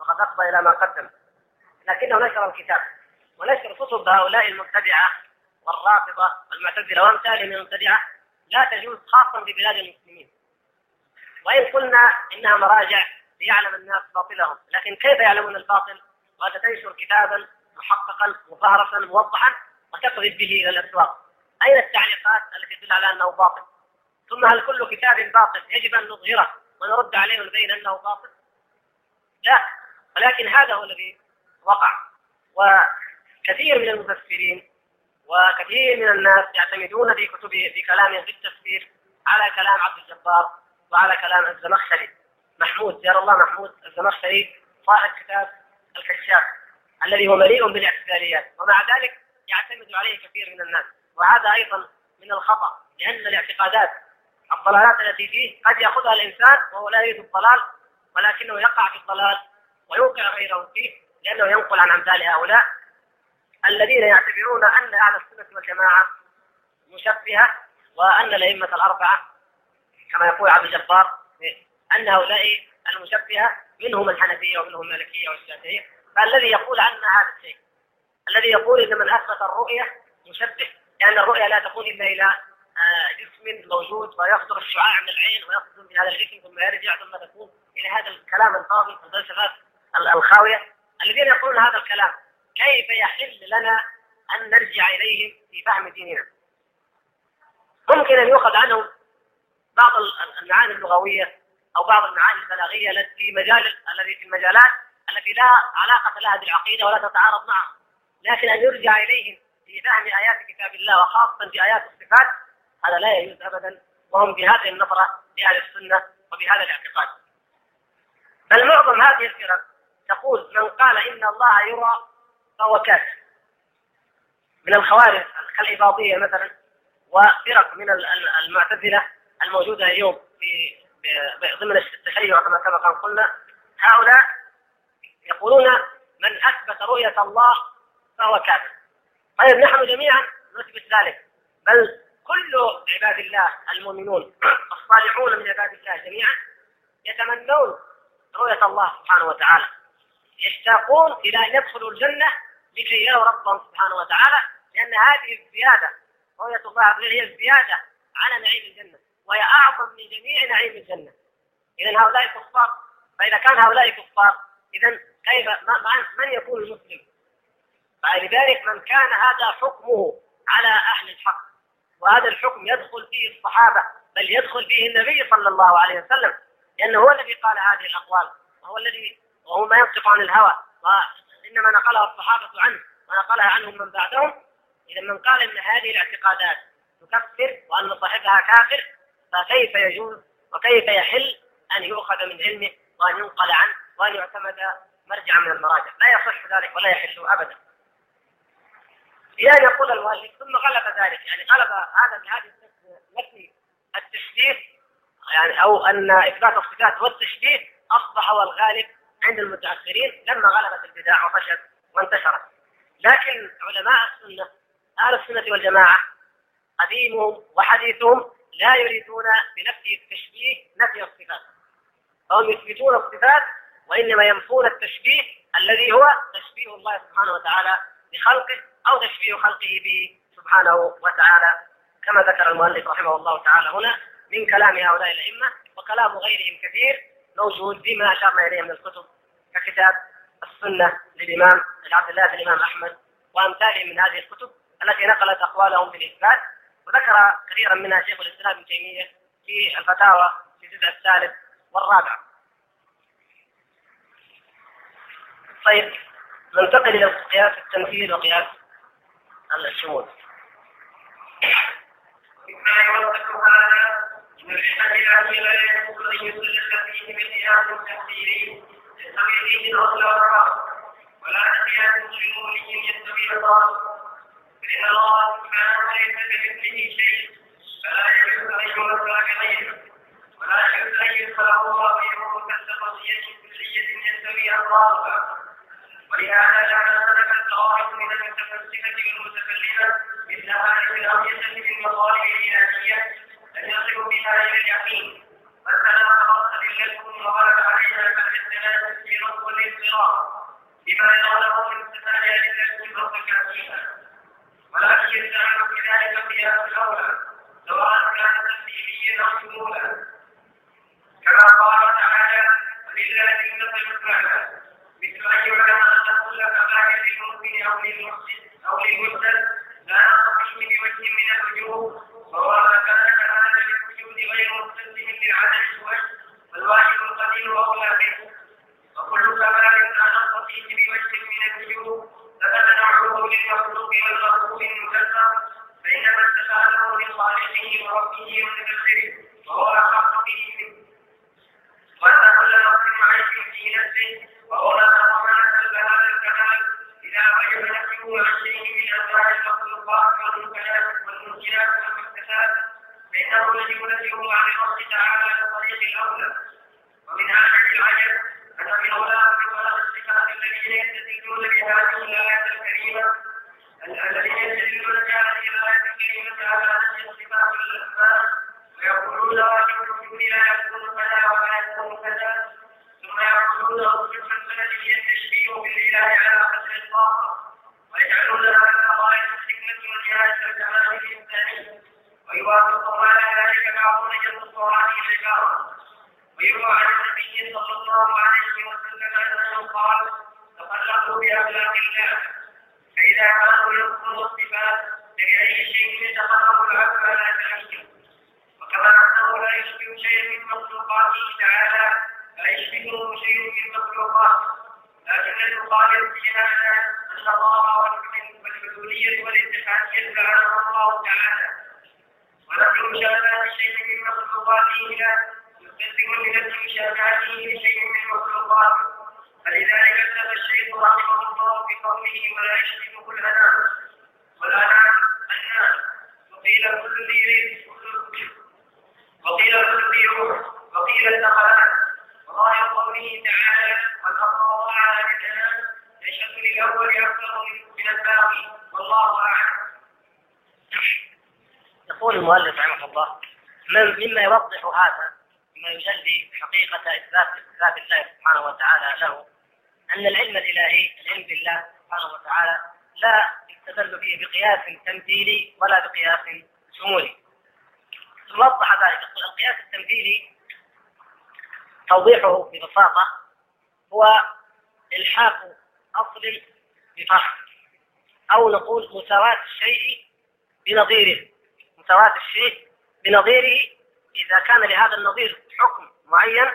وقد أفضى إلى ما قدم. لكنه نشر الكتاب ونشر كتب هؤلاء المبتدعة والرافضة والمعتزلة وأمثالهم المبتدعة لا تجوز خاصة في بلاد المسلمين. وإن قلنا إنها مراجع ليعلم الناس باطلهم. لكن كيف يعلمون الباطل؟ وانت تنشر كتابا محققا مفهرسا موضحا وتقذف به إلى الأسواق. أين التعليقات التي تدل على أنه باطل؟ ثم هل كل كتاب باطل يجب أن نظهره ونرد عليه ونبين أنه باطل؟ لا ولكن هذا هو الذي وقع. وكثير من المفسرين وكثير من الناس يعتمدون في كتبه في كلامهم في التفسير على كلام عبد الجبار وعلى كلام الزمخشري. محمود جار الله محمود الزمخشري صاحب كتاب الكشاف الذي هو مليء بالاعتزاليات ومع ذلك يعتمد عليه كثير من الناس وهذا أيضا من الخطأ لأن الاعتقادات الضلالات التي فيه قد يأخذها الإنسان وهو لا يريد الضلال ولكنه يقع في الضلال ويوقع غيره فيه لأنه ينقل عن أمثال هؤلاء الذين يعتبرون أن أهل السنة والجماعة مشبهة وأن الأئمة الأربعة كما يقول عبد الجبار أن هؤلاء المشبهة منهم الحنفية ومنهم المالكية والشافعية. فالذي يقول عنا هذا الشيء. الذي يقول إن من أثبت الرؤية مشبه لأن الرؤية لا تكون إلا إلى آه، جسم موجود ويصدر الشعاع من العين ويصدر من هذا الجسم ثم يرجع ثم تكون إلى هذا الكلام الفاضي والفلسفات الخاوية. الذين يقولون هذا الكلام كيف يحل لنا أن نرجع إليهم في فهم ديننا؟ ممكن أن يؤخذ عنهم بعض المعاني اللغوية أو بعض المعاني البلاغية التي في مجال الذي في المجالات التي لا علاقة لها بالعقيدة ولا تتعارض معها. لكن أن يرجع إليهم في فهم آيات كتاب الله وخاصة في آيات الصفات هذا لا يجوز أبدا. وهم بهذه النظرة لأهل السنة وبهذا الاعتقاد. بل معظم هذه الفرق تقول من قال إن الله يرى فهو كافر. من الخوارج كالعباضية مثلا وفرق من المعتزلة الموجودة اليوم في ضمن التشيع كما كما قلنا هؤلاء يقولون من أثبت رؤية الله فهو كافر طيب نحن جميعا نثبت ذلك بل كل عباد الله المؤمنون الصالحون من عباد الله جميعا يتمنون رؤية الله سبحانه وتعالى. يشتاقون إلى أن يدخلوا الجنة لكي يروا ربهم سبحانه وتعالى لأن هذه الزيادة رؤية الله هي الزيادة على نعيم الجنة. وهي أعظم من جميع نعيم الجنة. إذا هؤلاء كفار فإذا كان هؤلاء كفار إذا كيف من يكون المسلم؟ فلذلك من كان هذا حكمه على أهل الحق. وهذا الحكم يدخل فيه الصحابة بل يدخل فيه النبي صلى الله عليه وسلم لأنه هو الذي قال هذه الأقوال وهو الذي وهو ما ينطق عن الهوى وإنما نقلها الصحابة عنه ونقلها عنهم من بعدهم. إذا من قال أن هذه الاعتقادات تكفر وأن صاحبها كافر فكيف يجوز وكيف يحل أن يؤخذ من علمه وأن ينقل عنه وأن يعتمد مرجعا من المراجع؟ لا يصح ذلك ولا يحل أبدا. أن يقول المؤلف ثم غلب ذلك. يعني غلب هذا بهذه نفي التشبيه يعني أو أن إثبات الصفات والتشبيه أصبح هو الغالب عند المتأخرين لما غلبت البدع وفشت وانتشرت. لكن علماء السنة أهل السنة والجماعة قديمهم وحديثهم لا يريدون بنفي التشبيه نفي الصفات. فهم يثبتون الصفات وإنما ينفون التشبيه الذي هو تشبيه الله سبحانه وتعالى بخلقه أو تشبيه خلقه به سبحانه وتعالى. كما ذكر المؤلف رحمه الله تعالى هنا من كلام هؤلاء الأئمة وكلام غيرهم كثير. موجود فيما أشرنا إليه من الكتب ككتاب السنة للإمام عبد الله بن الإمام أحمد. وأمثاله من هذه الكتب التي نقلت أقوالهم بالإثبات. وذكر كثيرا منها شيخ الإسلام ابن تيمية في الفتاوى في الجزء الثالث والرابع. طيب ننتقل إلى قياس التمثيل وقياس الشمول. مما يوثق هذا من الحديث لا يجوز ان يسلك فيه بقياس تمثيلي يستوي فيه الاصل ولا قياس شمولي يستوي الضابط فإن الله سبحانه ليس كمثله شيء فلا يجوز أن يمثل كغيره ولا يجوز أن يدخله غيره كالتقضية كلية يستوي أضرارها ولهذا جعل سلف الطوائف من المتفلسفة والمتكلمة مثل هذه الأمية من المطالب الإلهية أن يصلوا بها إلى اليقين فالسلام خاص أدلتهم وغلب عليها كالدلالة في نص الاضطراب بما يرى له من استفادة أدلة وتكاتيها ولكن يستعمل في ذلك قياس الاولى سواء كان تفصيليا أو شمولا كما قال تعالى ولله المثل الاعلى مثل أن يعلم أن كل كمال للمؤمن أو للمحسن لا نقصه بوجه من الوجوه سواء كان كمال للوجود غير مستلزم للعدد الوجه فالواجب القدير اولى به. وكل كمال لا نقصه بوجه من الوجوه ثبت نوعه للمخلوق والمخلوق استفاده لخالقه وربه ومدبره وهو أحق به منه. وأن كل نفس معيش في نفسه وهو تضمنت هذا الكمال إذا غير نفسه عن شيء من أنواع المخلوقات والمنكرات والمحدثات فإنه يجب نفيه عن الله تعالى الطريق الأولى. ومن هذا العجب ويوافق على ذلك بعض نجم الصورات الإشارة ويروى عن النبي صلى الله عليه وسلم أنه قال تخلقوا بأخلاق الله. فإذا كانوا يذكروا الصفات فبأي شيء يتخلق العبد على تحكم وكما أنه لا يشبه شيء من مخلوقاته تعالى لا يشبهه شيء من مخلوقاته. لكن المخالف في هذا أن الله والبدولية والاتحادية لعنه الله تعالى. ونفي مشابهة شيء من مخلوقاته له يستلزم بنفي مشابهته لشيء من مخلوقاته فلذلك اكتب الشيخ رحمه الله بقوله ولا يشبهه الانام والانام الناس وقيل كل ذي وقيل كل ذي روح وقيل الثقلان وظاهر قوله تعالى والارض وضعها للانام يشهد للاول أكثر من الباقي والله اعلم يقول المؤلف رحمه الله مما يوضح هذا يجلي حقيقة إثبات إثبات الله سبحانه وتعالى له أن العلم الإلهي العلم بالله سبحانه وتعالى لا يستدل فيه بقياس تمثيلي ولا بقياس شمولي. ثم وضح ذلك. القياس التمثيلي توضيحه ببساطة هو إلحاق أصل بفرع أو نقول مساواة الشيء بنظيره مساواة الشيء بنظيره إذا كان لهذا النظير حكم معين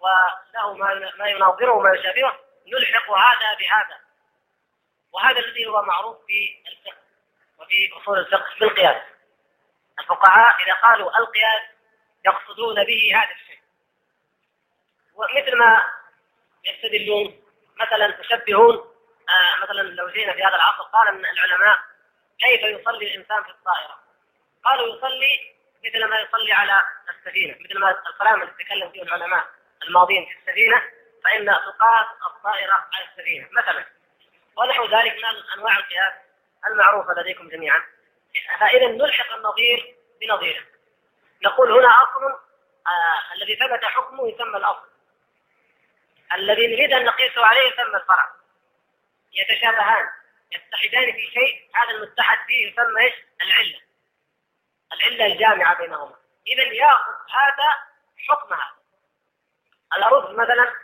وله ما يناظره وما يشابهه نلحق هذا بهذا. وهذا الذي هو معروف في الفقه وفي أصول الفقه بالقياس الفقهاء إذا قالوا القياس يقصدون به هذا الشيء. ومثل ما يستدلون مثلا يشبهون آه مثلا لو جينا في هذا العصر قال العلماء كيف يصلي الإنسان في الطائرة؟ قالوا يصلي مثل ما يصلي على السفينة مثل ما الكلام الذي تكلم فيه العلماء الماضيين في السفينة فإن تقاس الطائرة على السفينة. مثلا ونحو ذلك من أنواع القياس المعروفة لديكم جميعا. فإذا نلحق النظير بنظيره. نقول هنا أصل آه الذي ثبت حكمه يسمى الأصل. الذي نريد أن نقيسه عليه يسمى الفرع. يتشابهان يتحدان في شيء هذا المتحد فيه يسمى إيش؟ العلة. العلة الجامعة بينهما. إذا يأخذ هذا حكم هذا. الأرز مثلا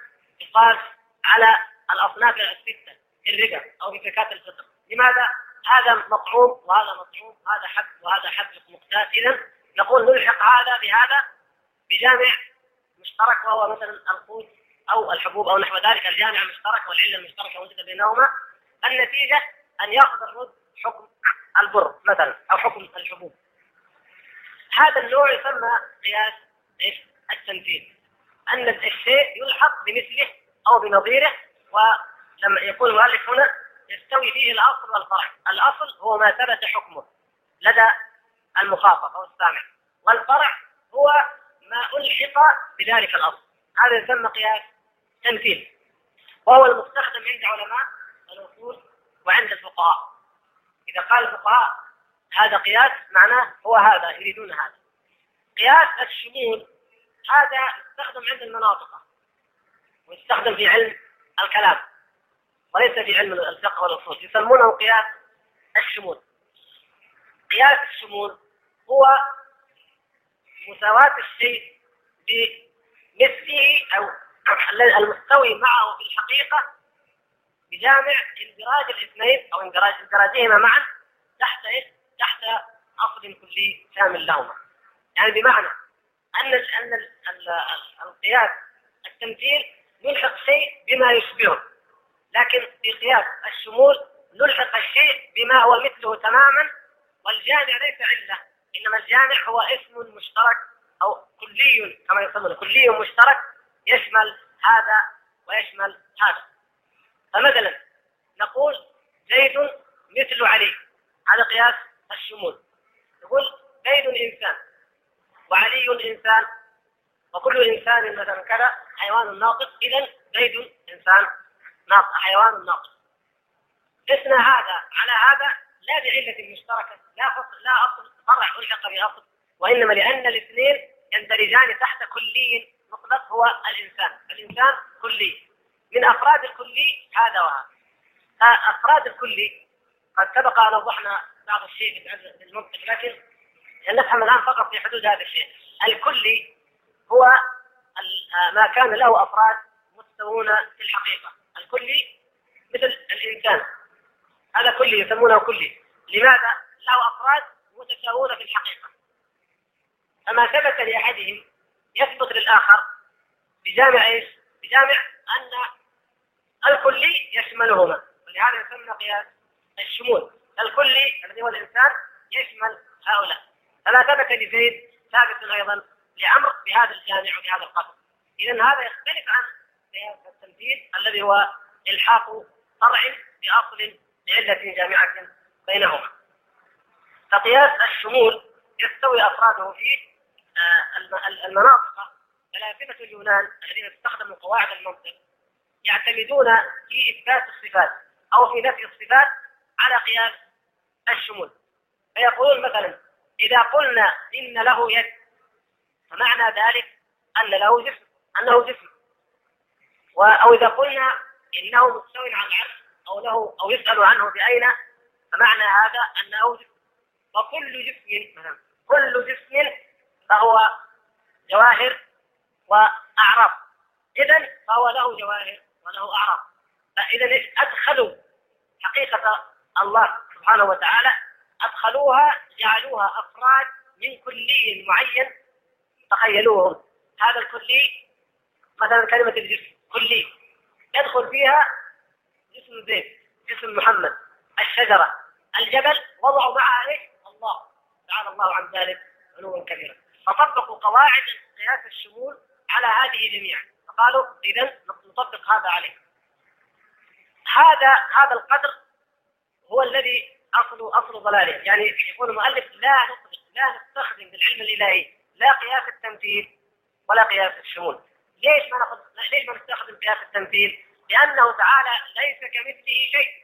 يقاس على الأصناف الستة في الربا أو في زكاة الفطر. لماذا؟ هذا مطعوم وهذا مطعوم هذا حب وهذا حب مقتات إذا نقول نلحق هذا بهذا بجامع مشترك وهو مثلا القوت أو الحبوب أو نحو ذلك الجامع المشترك والعلة المشتركة وجد بينهما. النتيجة أن يأخذ الرز حكم البر مثلا أو حكم الحبوب. هذا النوع يسمى قياس إيش؟ التمثيل أن الشيء يلحق بمثله أو بنظيره ولما يقول المؤلف هنا يستوي فيه الأصل والفرع، الأصل هو ما ثبت حكمه لدى المخاطب أو السامع، والفرع هو ما ألحق بذلك الأصل، هذا يسمى قياس تمثيل وهو المستخدم عند علماء الأصول وعند الفقهاء. إذا قال الفقهاء هذا قياس معناه هو هذا يريدون هذا. قياس الشمول هذا يستخدم عند المناطق ويستخدم في علم الكلام وليس في علم الفقه والأصول. يسمونه قياس الشمول. قياس الشمول هو مساواة الشيء بمثله أو المستوي معه في الحقيقة بجامع إندراج الاثنين أو اندراج إندراجهما معا تحت إيش؟ تحت اصل كلي شامل لهما يعني بمعنى أن أن القياس التمثيل يلحق شيء بما يشبهه. لكن في قياس الشمول نلحق الشيء بما هو مثله تماما والجامع ليس عله إنما الجامع هو اسم مشترك أو كلي كما يسمونه كلي مشترك يشمل هذا ويشمل هذا. فمثلا نقول زيد مثل علي. هذا قياس الشمول. يقول زيد إنسان وعلي إنسان وكل إنسان مثلا كذا حيوان ناقص. إذا زيد إنسان ناقص حيوان ناقص. قسنا هذا على هذا لا بعلة مشتركة لا فصل لا أصل فرع ألحق بأصل وإنما لأن الاثنين يندرجان تحت كلي مطلق هو الإنسان. الإنسان كلي. من أفراد الكلي هذا وهذا. أفراد الكلي قد سبق أن وضحنا بعض الشيء بالمنطق لكن نفهم الآن فقط في حدود هذا الشيء. الكلي هو ما كان له أفراد مستوون في الحقيقة. الكلي مثل الإنسان. هذا كلي يسمونه كلي لماذا؟ له أفراد متساوون في الحقيقة. فما ثبت لأحدهم يثبت للآخر بجامع إيش؟ بجامع أن الكلي يشملهما. ولهذا يسمى قياس الشمول. الكلي الذي هو الإنسان يشمل هؤلاء. فما ثبت لزيد ثابت أيضا لعمر بهذا الجامع وبهذا القدر. إذا هذا يختلف عن التمثيل الذي هو إلحاق فرع بأصل لعلة جامعة بينهما. فقياس الشمول يستوي أفراده في آه، المناطق فلاسفة اليونان الذين استخدموا قواعد المنطق يعتمدون في إثبات الصفات أو في نفي الصفات على قياس الشمول. فيقولون مثلا إذا قلنا إن له يد فمعنى ذلك أن له جسم أنه جسم. أو إذا قلنا إنه مستوي على العرش أو له أو يسأل عنه بأين فمعنى هذا أنه جسم. وكل جسم مثلا كل جسم فهو جواهر وأعراض. إذا فهو له جواهر وله أعراض. فإذا أدخلوا حقيقة الله سبحانه وتعالى أدخلوها جعلوها أفراد من كلي معين تخيلوهم هذا الكلي مثلا كلمة الجسم كلي يدخل فيها جسم زيد جسم محمد الشجرة الجبل وضعوا معها إيش؟ الله. تعالى الله عن ذلك علوا كبيرا. فطبقوا قواعد قياس الشمول على هذه جميعا. فقالوا اذا نطبق هذا عليه. هذا هذا القدر هو الذي اصل أصل ضلاله. يعني يقول المؤلف لا نطلق لا نستخدم بالعلم الإلهي. لا قياس التمثيل ولا قياس الشمول ليش ما ناخذ ليش ما نستخدم قياس التمثيل؟ لأنه تعالى ليس كمثله شيء.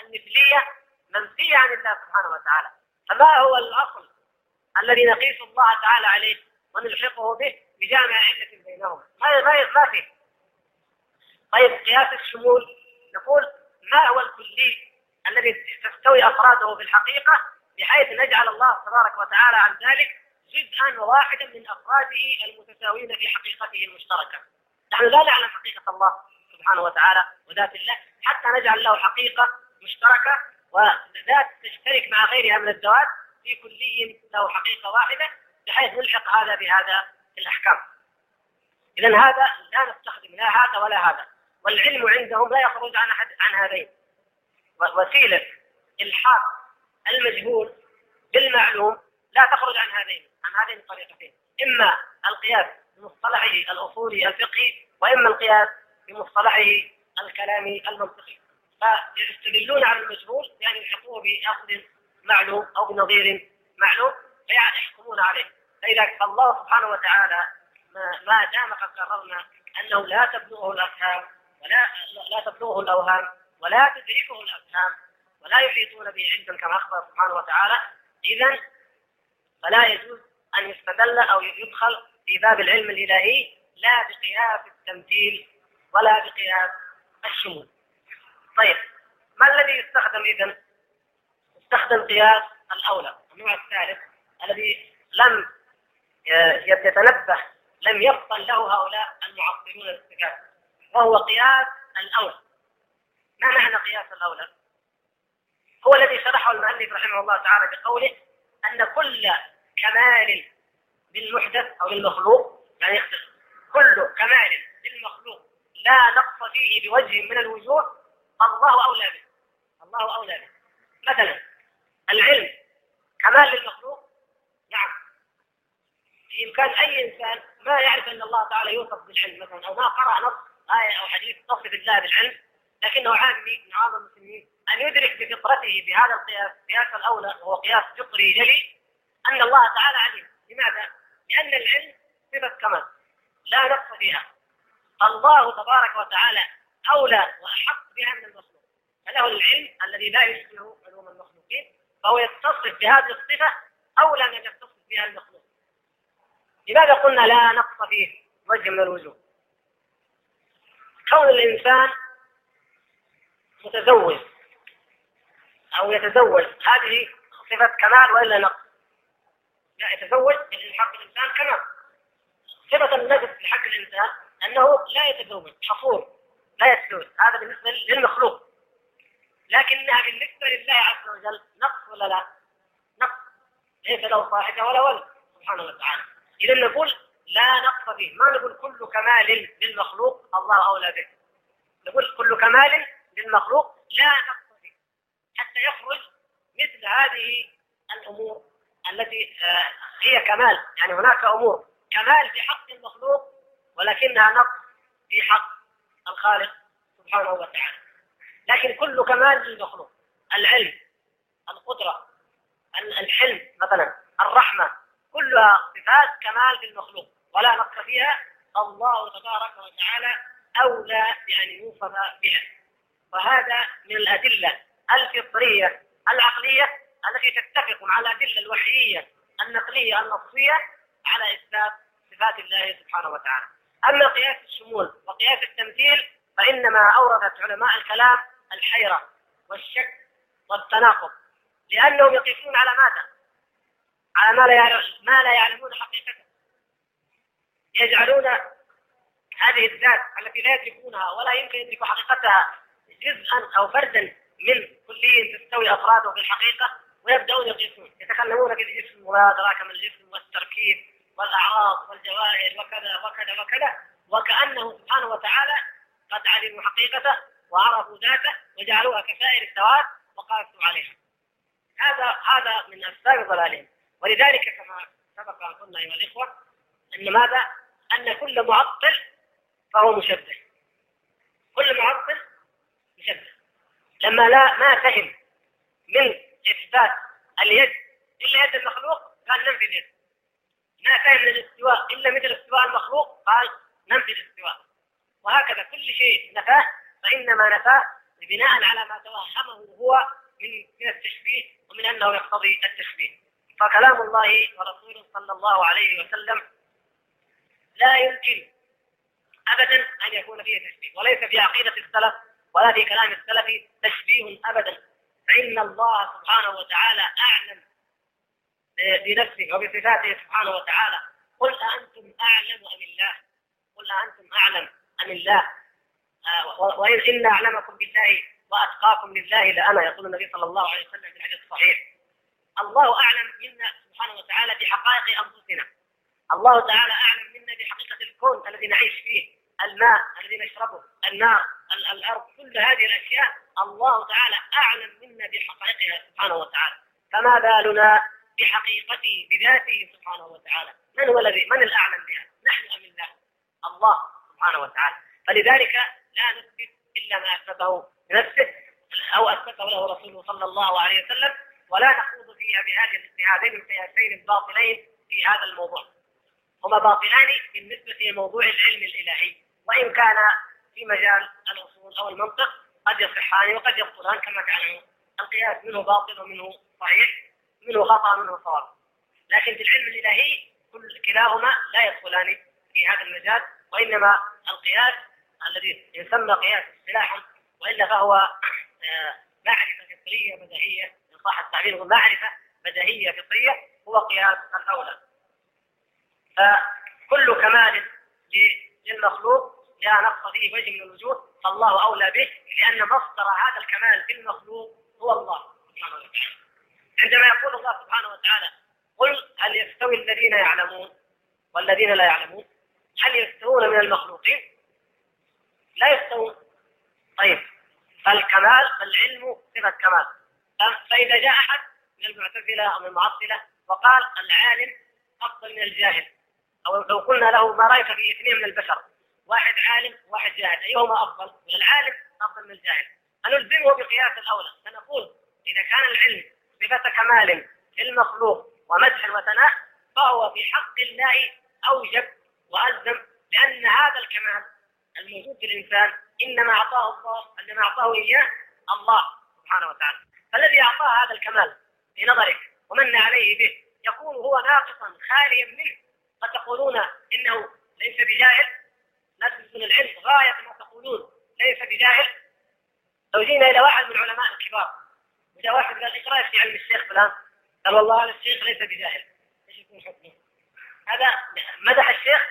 المثليه منفية عن الله سبحانه وتعالى. فما هو الأصل الذي نقيس الله تعالى عليه ونلحقه به بجامع علة بينهما ما ما ما فيه طيب قياس الشمول. نقول ما هو الكلي؟ الذي تستوي أفراده في الحقيقة بحيث نجعل الله تبارك وتعالى عن ذلك جزءا واحدا من أفراده المتساوين في حقيقته المشتركة. نحن لا نعلم حقيقة الله سبحانه وتعالى وذات الله حتى نجعل له حقيقة مشتركة وذات تشترك مع غيرها من الذوات في كلي له حقيقة واحدة بحيث نلحق هذا بهذا الأحكام. اذا هذا لا نستخدم لا هذا ولا هذا والعلم عندهم لا يخرج عن عن هذين وسيلة إلحاق المجهول بالمعلوم لا تخرج عن هذين عن هذين الطريقتين. إما القياس بمصطلحه الأصولي الفقهي وإما القياس بمصطلحه الكلامي المنطقي. فيستدلون على المجهول يعني يلحقوه بأخذ معلوم أو بنظير معلوم فيحكمون عليه. فإذا الله سبحانه وتعالى ما, دام قد قررنا أنه لا تبلغه الأفهام ولا لا تبلغه الأوهام ولا تدركه الافهام ولا يحيطون به علما كما أخبر سبحانه وتعالى اذا فلا يجوز أن يستدل أو يدخل في باب العلم الإلهي لا بقياس التمثيل ولا بقياس الشمول. طيب ما الذي يستخدم اذا؟ يستخدم قياس الأولى النوع الثالث الذي لم يتنبه لم يفطن له هؤلاء المعطلون للصفات وهو قياس الأولى. ما معنى قياس الأولى؟ هو الذي شرحه المؤلف رحمه الله تعالى بقوله أن كل كمال للمحدث أو للمخلوق يعني كل كمال للمخلوق لا نقص فيه بوجه من الوجوه الله أولى به. الله أولى به. مثلا العلم كمال للمخلوق؟ نعم. في امكان أي إنسان ما يعرف أن الله تعالى يوصف بالعلم مثلا أو ما قرأ نص آية أو حديث تصف الله بالعلم لكنه عامي من عام المسلمين أن يدرك بفطرته بهذا القياس قياس الأولى وهو قياس فطري جلي أن الله تعالى عليم. لماذا؟ لأن العلم صفة كمال لا نقص فيها. الله تبارك وتعالى أولى وأحق بها من المخلوق. فله العلم الذي لا يشبه علوم المخلوقين فهو يتصف بهذه الصفة أولى من يتصف بها المخلوق. لماذا قلنا لا نقص فيه؟ وجه من الوجوه. كون الإنسان متزوج أو يتزوج. هذه صفة كمال وإلا نقص. لا يتزوج حق الإنسان كمال. صفة النقص في حق الإنسان أنه لا يتزوج حصور لا يتزوج هذا بالنسبة للمخلوق. لكنها بالنسبة لله عز وجل نقص ولا لا؟ نقص. ليس له صاحبة ولا ولد سبحانه وتعالى. إذا نقول لا نقص فيه ما نقول كل كمال للمخلوق الله أولى به. نقول كل كمال للمخلوق لا فيه حتى يخرج مثل هذه الأمور التي آه، هي كمال. يعني هناك أمور. كمال في حق المخلوق ولكنها نقص في حق الخالق سبحانه وتعالى. لكن كل كمال للمخلوق العلم القدرة الحلم مثلا الرحمة كلها صفات كمال في المخلوق ولا نقص فيها. الله تبارك وتعالى أولى بأن يوصف بها. وهذا من الأدلة الفطرية العقلية التي تتفق مع الأدلة الوحيية النقلية النصية على إثبات صفات الله سبحانه وتعالى أما قياس الشمول وقياس التمثيل فإنما أوردت علماء الكلام الحيرة والشك والتناقض لأنهم يقيسون على ماذا؟ على ما لا ما لا يعلمون حقيقته يجعلون هذه الذات التي لا يدركونها ولا يمكن يدرك حقيقتها جزءا أو فردا من كلية تستوي أفراده في الحقيقة ويبدأون يقيسون يتكلمون في الجسم وما ادراك ما الجسم والتركيب والأعراض والجواهر وكذا وكذا وكذا. وكأنه سبحانه وتعالى قد علموا حقيقته وعرفوا ذاته وجعلوها كسائر الذوات وقاسوا عليها. هذا هذا من أسباب ضلالهم ولذلك كما سبق أن قلنا أيها الإخوة أن ماذا؟ أن كل معطل فهو مشبه. كل معطل مشبه لما لا ما فهم من إثبات اليد إلا يد المخلوق قال ننفي اليد ما فهم من الاستواء إلا مثل استواء المخلوق قال ننفي الاستواء. وهكذا كل شيء نفاه فإنما نفاه بناء على ما توهمه هو من من التشبيه ومن أنه يقتضي التشبيه. فكلام الله ورسوله صلى الله عليه وسلم لا يمكن ابدا أن يكون فيه تشبيه وليس في عقيدة السلف ولا في كلام السلف تشبيه ابدا. فإن الله سبحانه وتعالى أعلم بنفسه وبصفاته سبحانه وتعالى. قل أأنتم أعلم أم الله؟ قل أأنتم أعلم أم الله؟ آه وإن إن أعلمكم بالله وأتقاكم لله لأنا يقول النبي صلى الله عليه وسلم في الحديث الصحيح. الله أعلم منا سبحانه وتعالى بحقائق أنفسنا. الله تعالى أعلم منا بحقيقة الكون الذي نعيش فيه. الماء الذي نشربه. النار الأرض كل هذه الأشياء الله تعالى أعلم منا بحقائقها سبحانه وتعالى. فما بالنا بحقيقته بذاته سبحانه وتعالى. من هو الذي من الأعلم بها؟ نحن أم الله؟ الله سبحانه وتعالى. فلذلك لا نثبت إلا ما أثبته بنفسه أو أثبته له رسوله صلى الله عليه وسلم ولا نخوض فيها بهذه بهذين القياسين الباطلين في هذا الموضوع. هما باطلان بالنسبة لموضوع العلم الإلهي وإن كان في مجال الأصول أو المنطق قد يصحان وقد يبطلان كما تعلمون. القياس منه باطل ومنه صحيح منه خطأ ومنه صواب. لكن في العلم الإلهي كل كلاهما لا يدخلان في هذا المجال وإنما القياس الذي يسمى قياس اصطلاحا وإلا فهو آه، معرفة فطرية بديهية إن صح التعبير معرفة بديهية فطرية هو قياس الأولى. فكل كمال للمخلوق لا نقص فيه وجه من الوجوه فالله أولى به لأن مصدر هذا الكمال في المخلوق هو الله سبحانه وتعالى. عندما يقول الله سبحانه وتعالى قل هل يستوي الذين يعلمون؟ والذين لا يعلمون هل يستوون من المخلوقين؟ لا يستوون. طيب فالكمال فالعلم صفة كمال. فإذا جاء أحد من المعتزلة أو من المعطلة وقال العالم أفضل من الجاهل. أو لو قلنا له ما رأيك في اثنين من البشر؟ واحد عالم وواحد جاهل. أيهما أفضل؟ العالم أفضل من الجاهل؟ فنلزمه بقياس الأولى؟ فنقول إذا كان العلم صفه كمال للمخلوق ومدح وثناء فهو في حق الله أوجب وألزم لأن هذا الكمال الموجود في الإنسان إنما أعطاه الله إنما أعطاه إياه الله سبحانه وتعالى. فالذي أعطاه هذا الكمال في نظرك ومن عليه به يكون هو ناقصا خاليا منه فتقولون إنه ليس بجاهل ناس من العلم غاية ما تقولون ليس بجاهل لو جينا إلى واحد من العلماء الكبار وجاء واحد قال إيش رأيك في علم الشيخ فلان؟ قال والله هذا الشيخ ليس بجاهل إيش يكون حكمه؟ هذا مدح الشيخ؟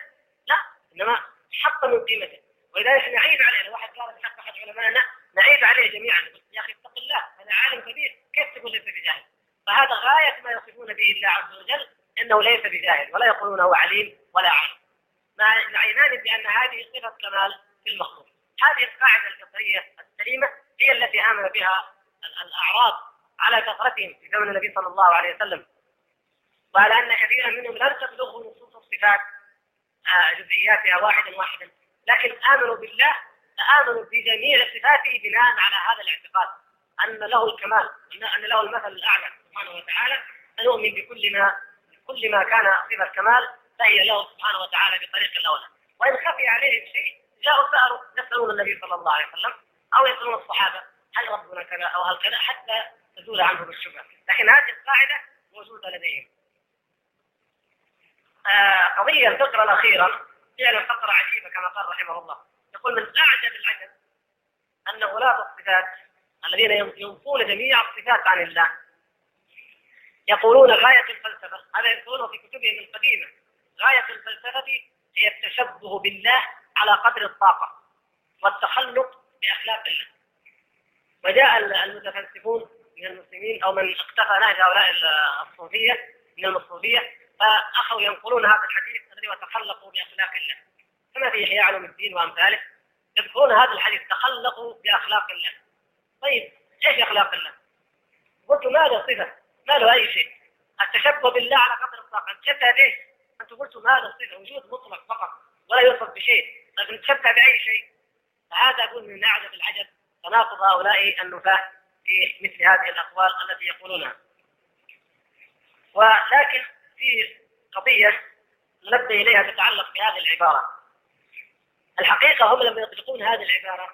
لا إنما حط من قيمته ولذلك نعيب عليه لو واحد قال بحق أحد علمائنا نعيب عليه جميعا يا أخي اتق الله هذا عالم كبير كيف تقول ليس بجاهل؟ فهذا غاية ما يصفون به الله عز وجل إنه ليس بجاهل ولا يقولون هو عليم ولا عالم. مع ايمان بأن هذه صفة كمال في المخلوق. هذه القاعدة الفطرية السليمة هي التي آمن بها الأعراب على كثرتهم في زمن النبي صلى الله عليه وسلم. وعلى أن كثيرا منهم لم تبلغه نصوص الصفات آه، جزئياتها واحدا واحدا لكن آمنوا بالله فامنوا بجميع صفاته بناء على هذا الاعتقاد أن له الكمال أن له المثل الأعلى سبحانه وتعالى فنؤمن بكل ما كل ما كان صفه كمال فهي له سبحانه وتعالى بطريق الأولى. وإن خفي عليهم شيء جاءوا سالوا يسألون النبي صلى الله عليه وسلم أو يسألون الصحابة هل ربنا كذا أو هل كذا حتى تزول عنهم الشبهة. لكن هذه القاعدة موجودة لديهم. آه قضية الفقرة الأخيرة فعلا فقرة عجيبة كما قال رحمه الله. يقول من أعجب العجب ان غلاة الصفات الذين ينفون جميع الصفات عن الله. يقولون غاية الفلسفة هذا يقولونه في كتبهم القديمة. غاية الفلسفة هي التشبه بالله على قدر الطاقة والتخلق بأخلاق الله. وجاء المتفلسفون من المسلمين أو من اقتفى نهج هؤلاء الصوفية من المصوفية فأخذوا ينقلون هذا الحديث الذي وتخلقوا بأخلاق الله. كما في إحياء علوم الدين وأمثاله؟ يذكرون هذا الحديث تخلقوا بأخلاق الله. طيب إيش أخلاق الله؟ قلت ماذا صفة؟ له أي شيء؟ التشبه بالله على قدر الطاقة. تشبه ليش؟ أنتم قلتم هذا الصفة وجود مطلق فقط ولا يوصف بشيء. لكن تشبه بأي شيء؟ فهذا أقول من أعجب العجب تناقض هؤلاء النفاة في مثل هذه الأقوال التي يقولونها. ولكن في قضية ننبه إليها تتعلق بهذه العبارة. الحقيقة هم لما يطلقون هذه العبارة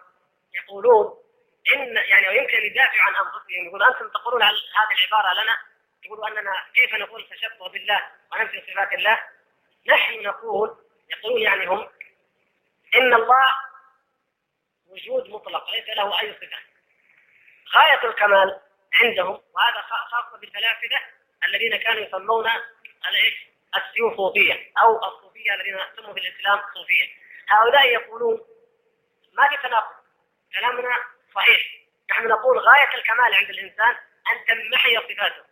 يقولون إن يعني ويمكن يدافعوا عن أنفسهم يقول أنتم تقولون هذه العبارة لنا؟ يقولوا أننا كيف نقول تشبه بالله وننفي صفات الله؟ نحن نقول يقولون يعني هم إن الله وجود مطلق ليس له أي صفة. غاية الكمال عندهم وهذا خاصة بالفلاسفة الذين كانوا يسمون السيوفوفية أو الصوفية الذين سموا في الإسلام صوفية. هؤلاء يقولون ما في تناقض كلامنا صحيح. نحن نقول غاية الكمال عند الإنسان أن تمحي صفاته.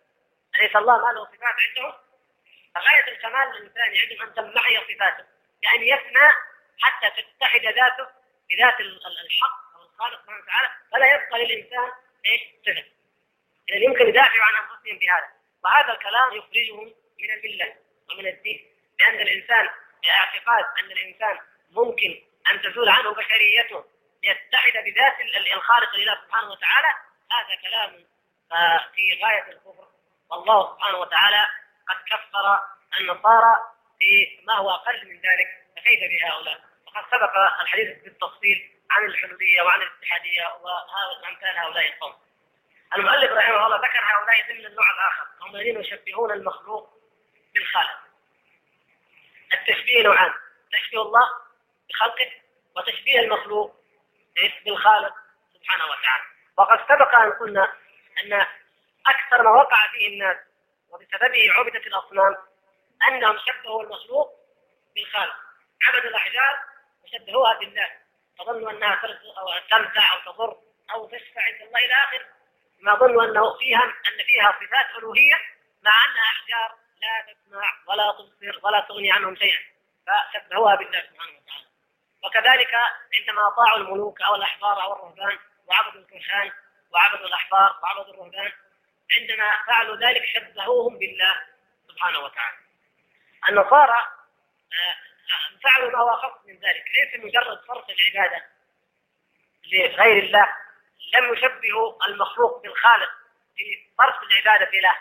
أليس الله ما له صفات عنده. غاية الكمال للإنسان عندهم أن تمحي صفاته يعني يفنى حتى تتحد ذاته بذات الحق الخالق سبحانه وتعالى فلا يبقى للإنسان إيش؟ صفة إذا يمكن يدافعوا عن أنفسهم بهذا. وهذا الكلام يخرجهم من الملة ومن الدين. لأن الإنسان باعتقاد أن الإنسان ممكن أن تزول عنه بشريته ليتحد بذات الخالق لله سبحانه وتعالى هذا كلام آه، في غاية الكفر. والله سبحانه وتعالى قد كفر النصارى في ما هو أقل من ذلك فكيف بهؤلاء؟ وقد سبق الحديث بالتفصيل عن الحلولية وعن الاتحادية وأمثال هؤلاء القوم. المؤلف رحمه الله ذكر هؤلاء ضمن النوع الآخر هم الذين يشبهون المخلوق بالخالق. التشبيه نوعان تشبيه الله بخلقه وتشبيه المخلوق بالخالق سبحانه وتعالى. وقد سبق أن قلنا أن أكثر ما وقع فيه الناس وبسببه عبدت الأصنام أنهم شبهوا المخلوق بالخالق. عبدوا الأحجار وشبهوها بالله. فظنوا أنها تنفع أو تضر أو تشفع عند الله إلى آخر ما ظنوا أنه فيها أن فيها صفات ألوهية مع أنها أحجار لا تسمع ولا تبصر ولا تغني عنهم شيئا. فشبهوها بالله سبحانه وتعالى. وكذلك عندما أطاعوا الملوك أو الأحبار أو الرهبان وعبدوا الكهان وعبدوا الأحبار وعبدوا الرهبان عندما فعلوا ذلك شبهوهم بالله سبحانه وتعالى. النصارى آه، فعلوا ما هو أخص من ذلك. ليس مجرد صرف العبادة لغير الله. لم يشبهوا المخلوق بالخالق في صرف العبادة له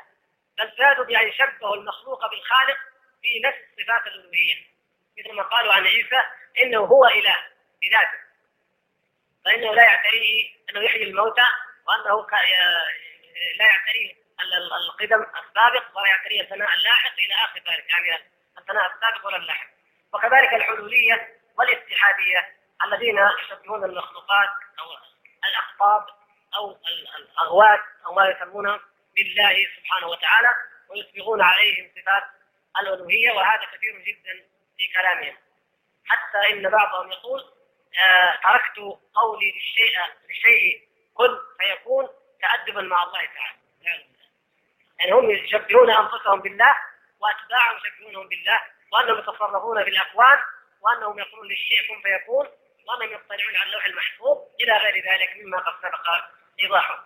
بل زادوا بأن شبهوا المخلوق بالخالق في نفس صفات الألوهية. مثل ما قالوا عن عيسى إنه هو إله بذاته فإنه لا يعتريه أنه يحيي الموتى وأنه لا يعتريه القدم السابق ولا يعتريه الثناء اللاحق إلى آخر ذلك يعني الثناء السابق ولا اللحن وكذلك الحلولية والاتحادية الذين يشبهون المخلوقات أو الأقطاب أو الأغوات أو ما يسمونها بالله سبحانه وتعالى ويسبغون عليهم صفات الألوهية وهذا كثير جدا في كلامهم. حتى إن بعضهم يقول آه تركت قولي للشيء للشيء كن فيكون تأدبا مع الله تعالى. يعني هم يشبهون أنفسهم بالله وأتباعهم يشبهونهم بالله وأنهم يتصرفون في الأكوان وأنهم يقولون للشيء كن فيكون وأنهم يطلعون على اللوح المحفوظ إلى غير ذلك مما قد سبق إيضاحه.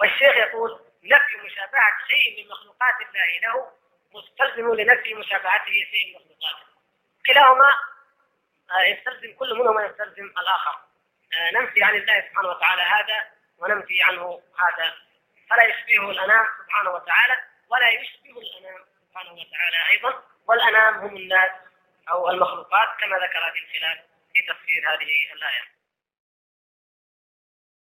والشيخ يقول نفي مشابهة شيء من مخلوقات الله له مستلزم لنفي مشابهته شيء من مخلوقاته. كلاهما آه، يستلزم كل منهما يستلزم الآخر. آه، ننفي عن الله سبحانه وتعالى هذا وننفي عنه هذا. فلا يشبهه الأنام سبحانه وتعالى ولا يشبه الأنام سبحانه وتعالى أيضا. والأنام هم الناس أو المخلوقات كما ذكر في الخلاف في تفسير هذه الآية.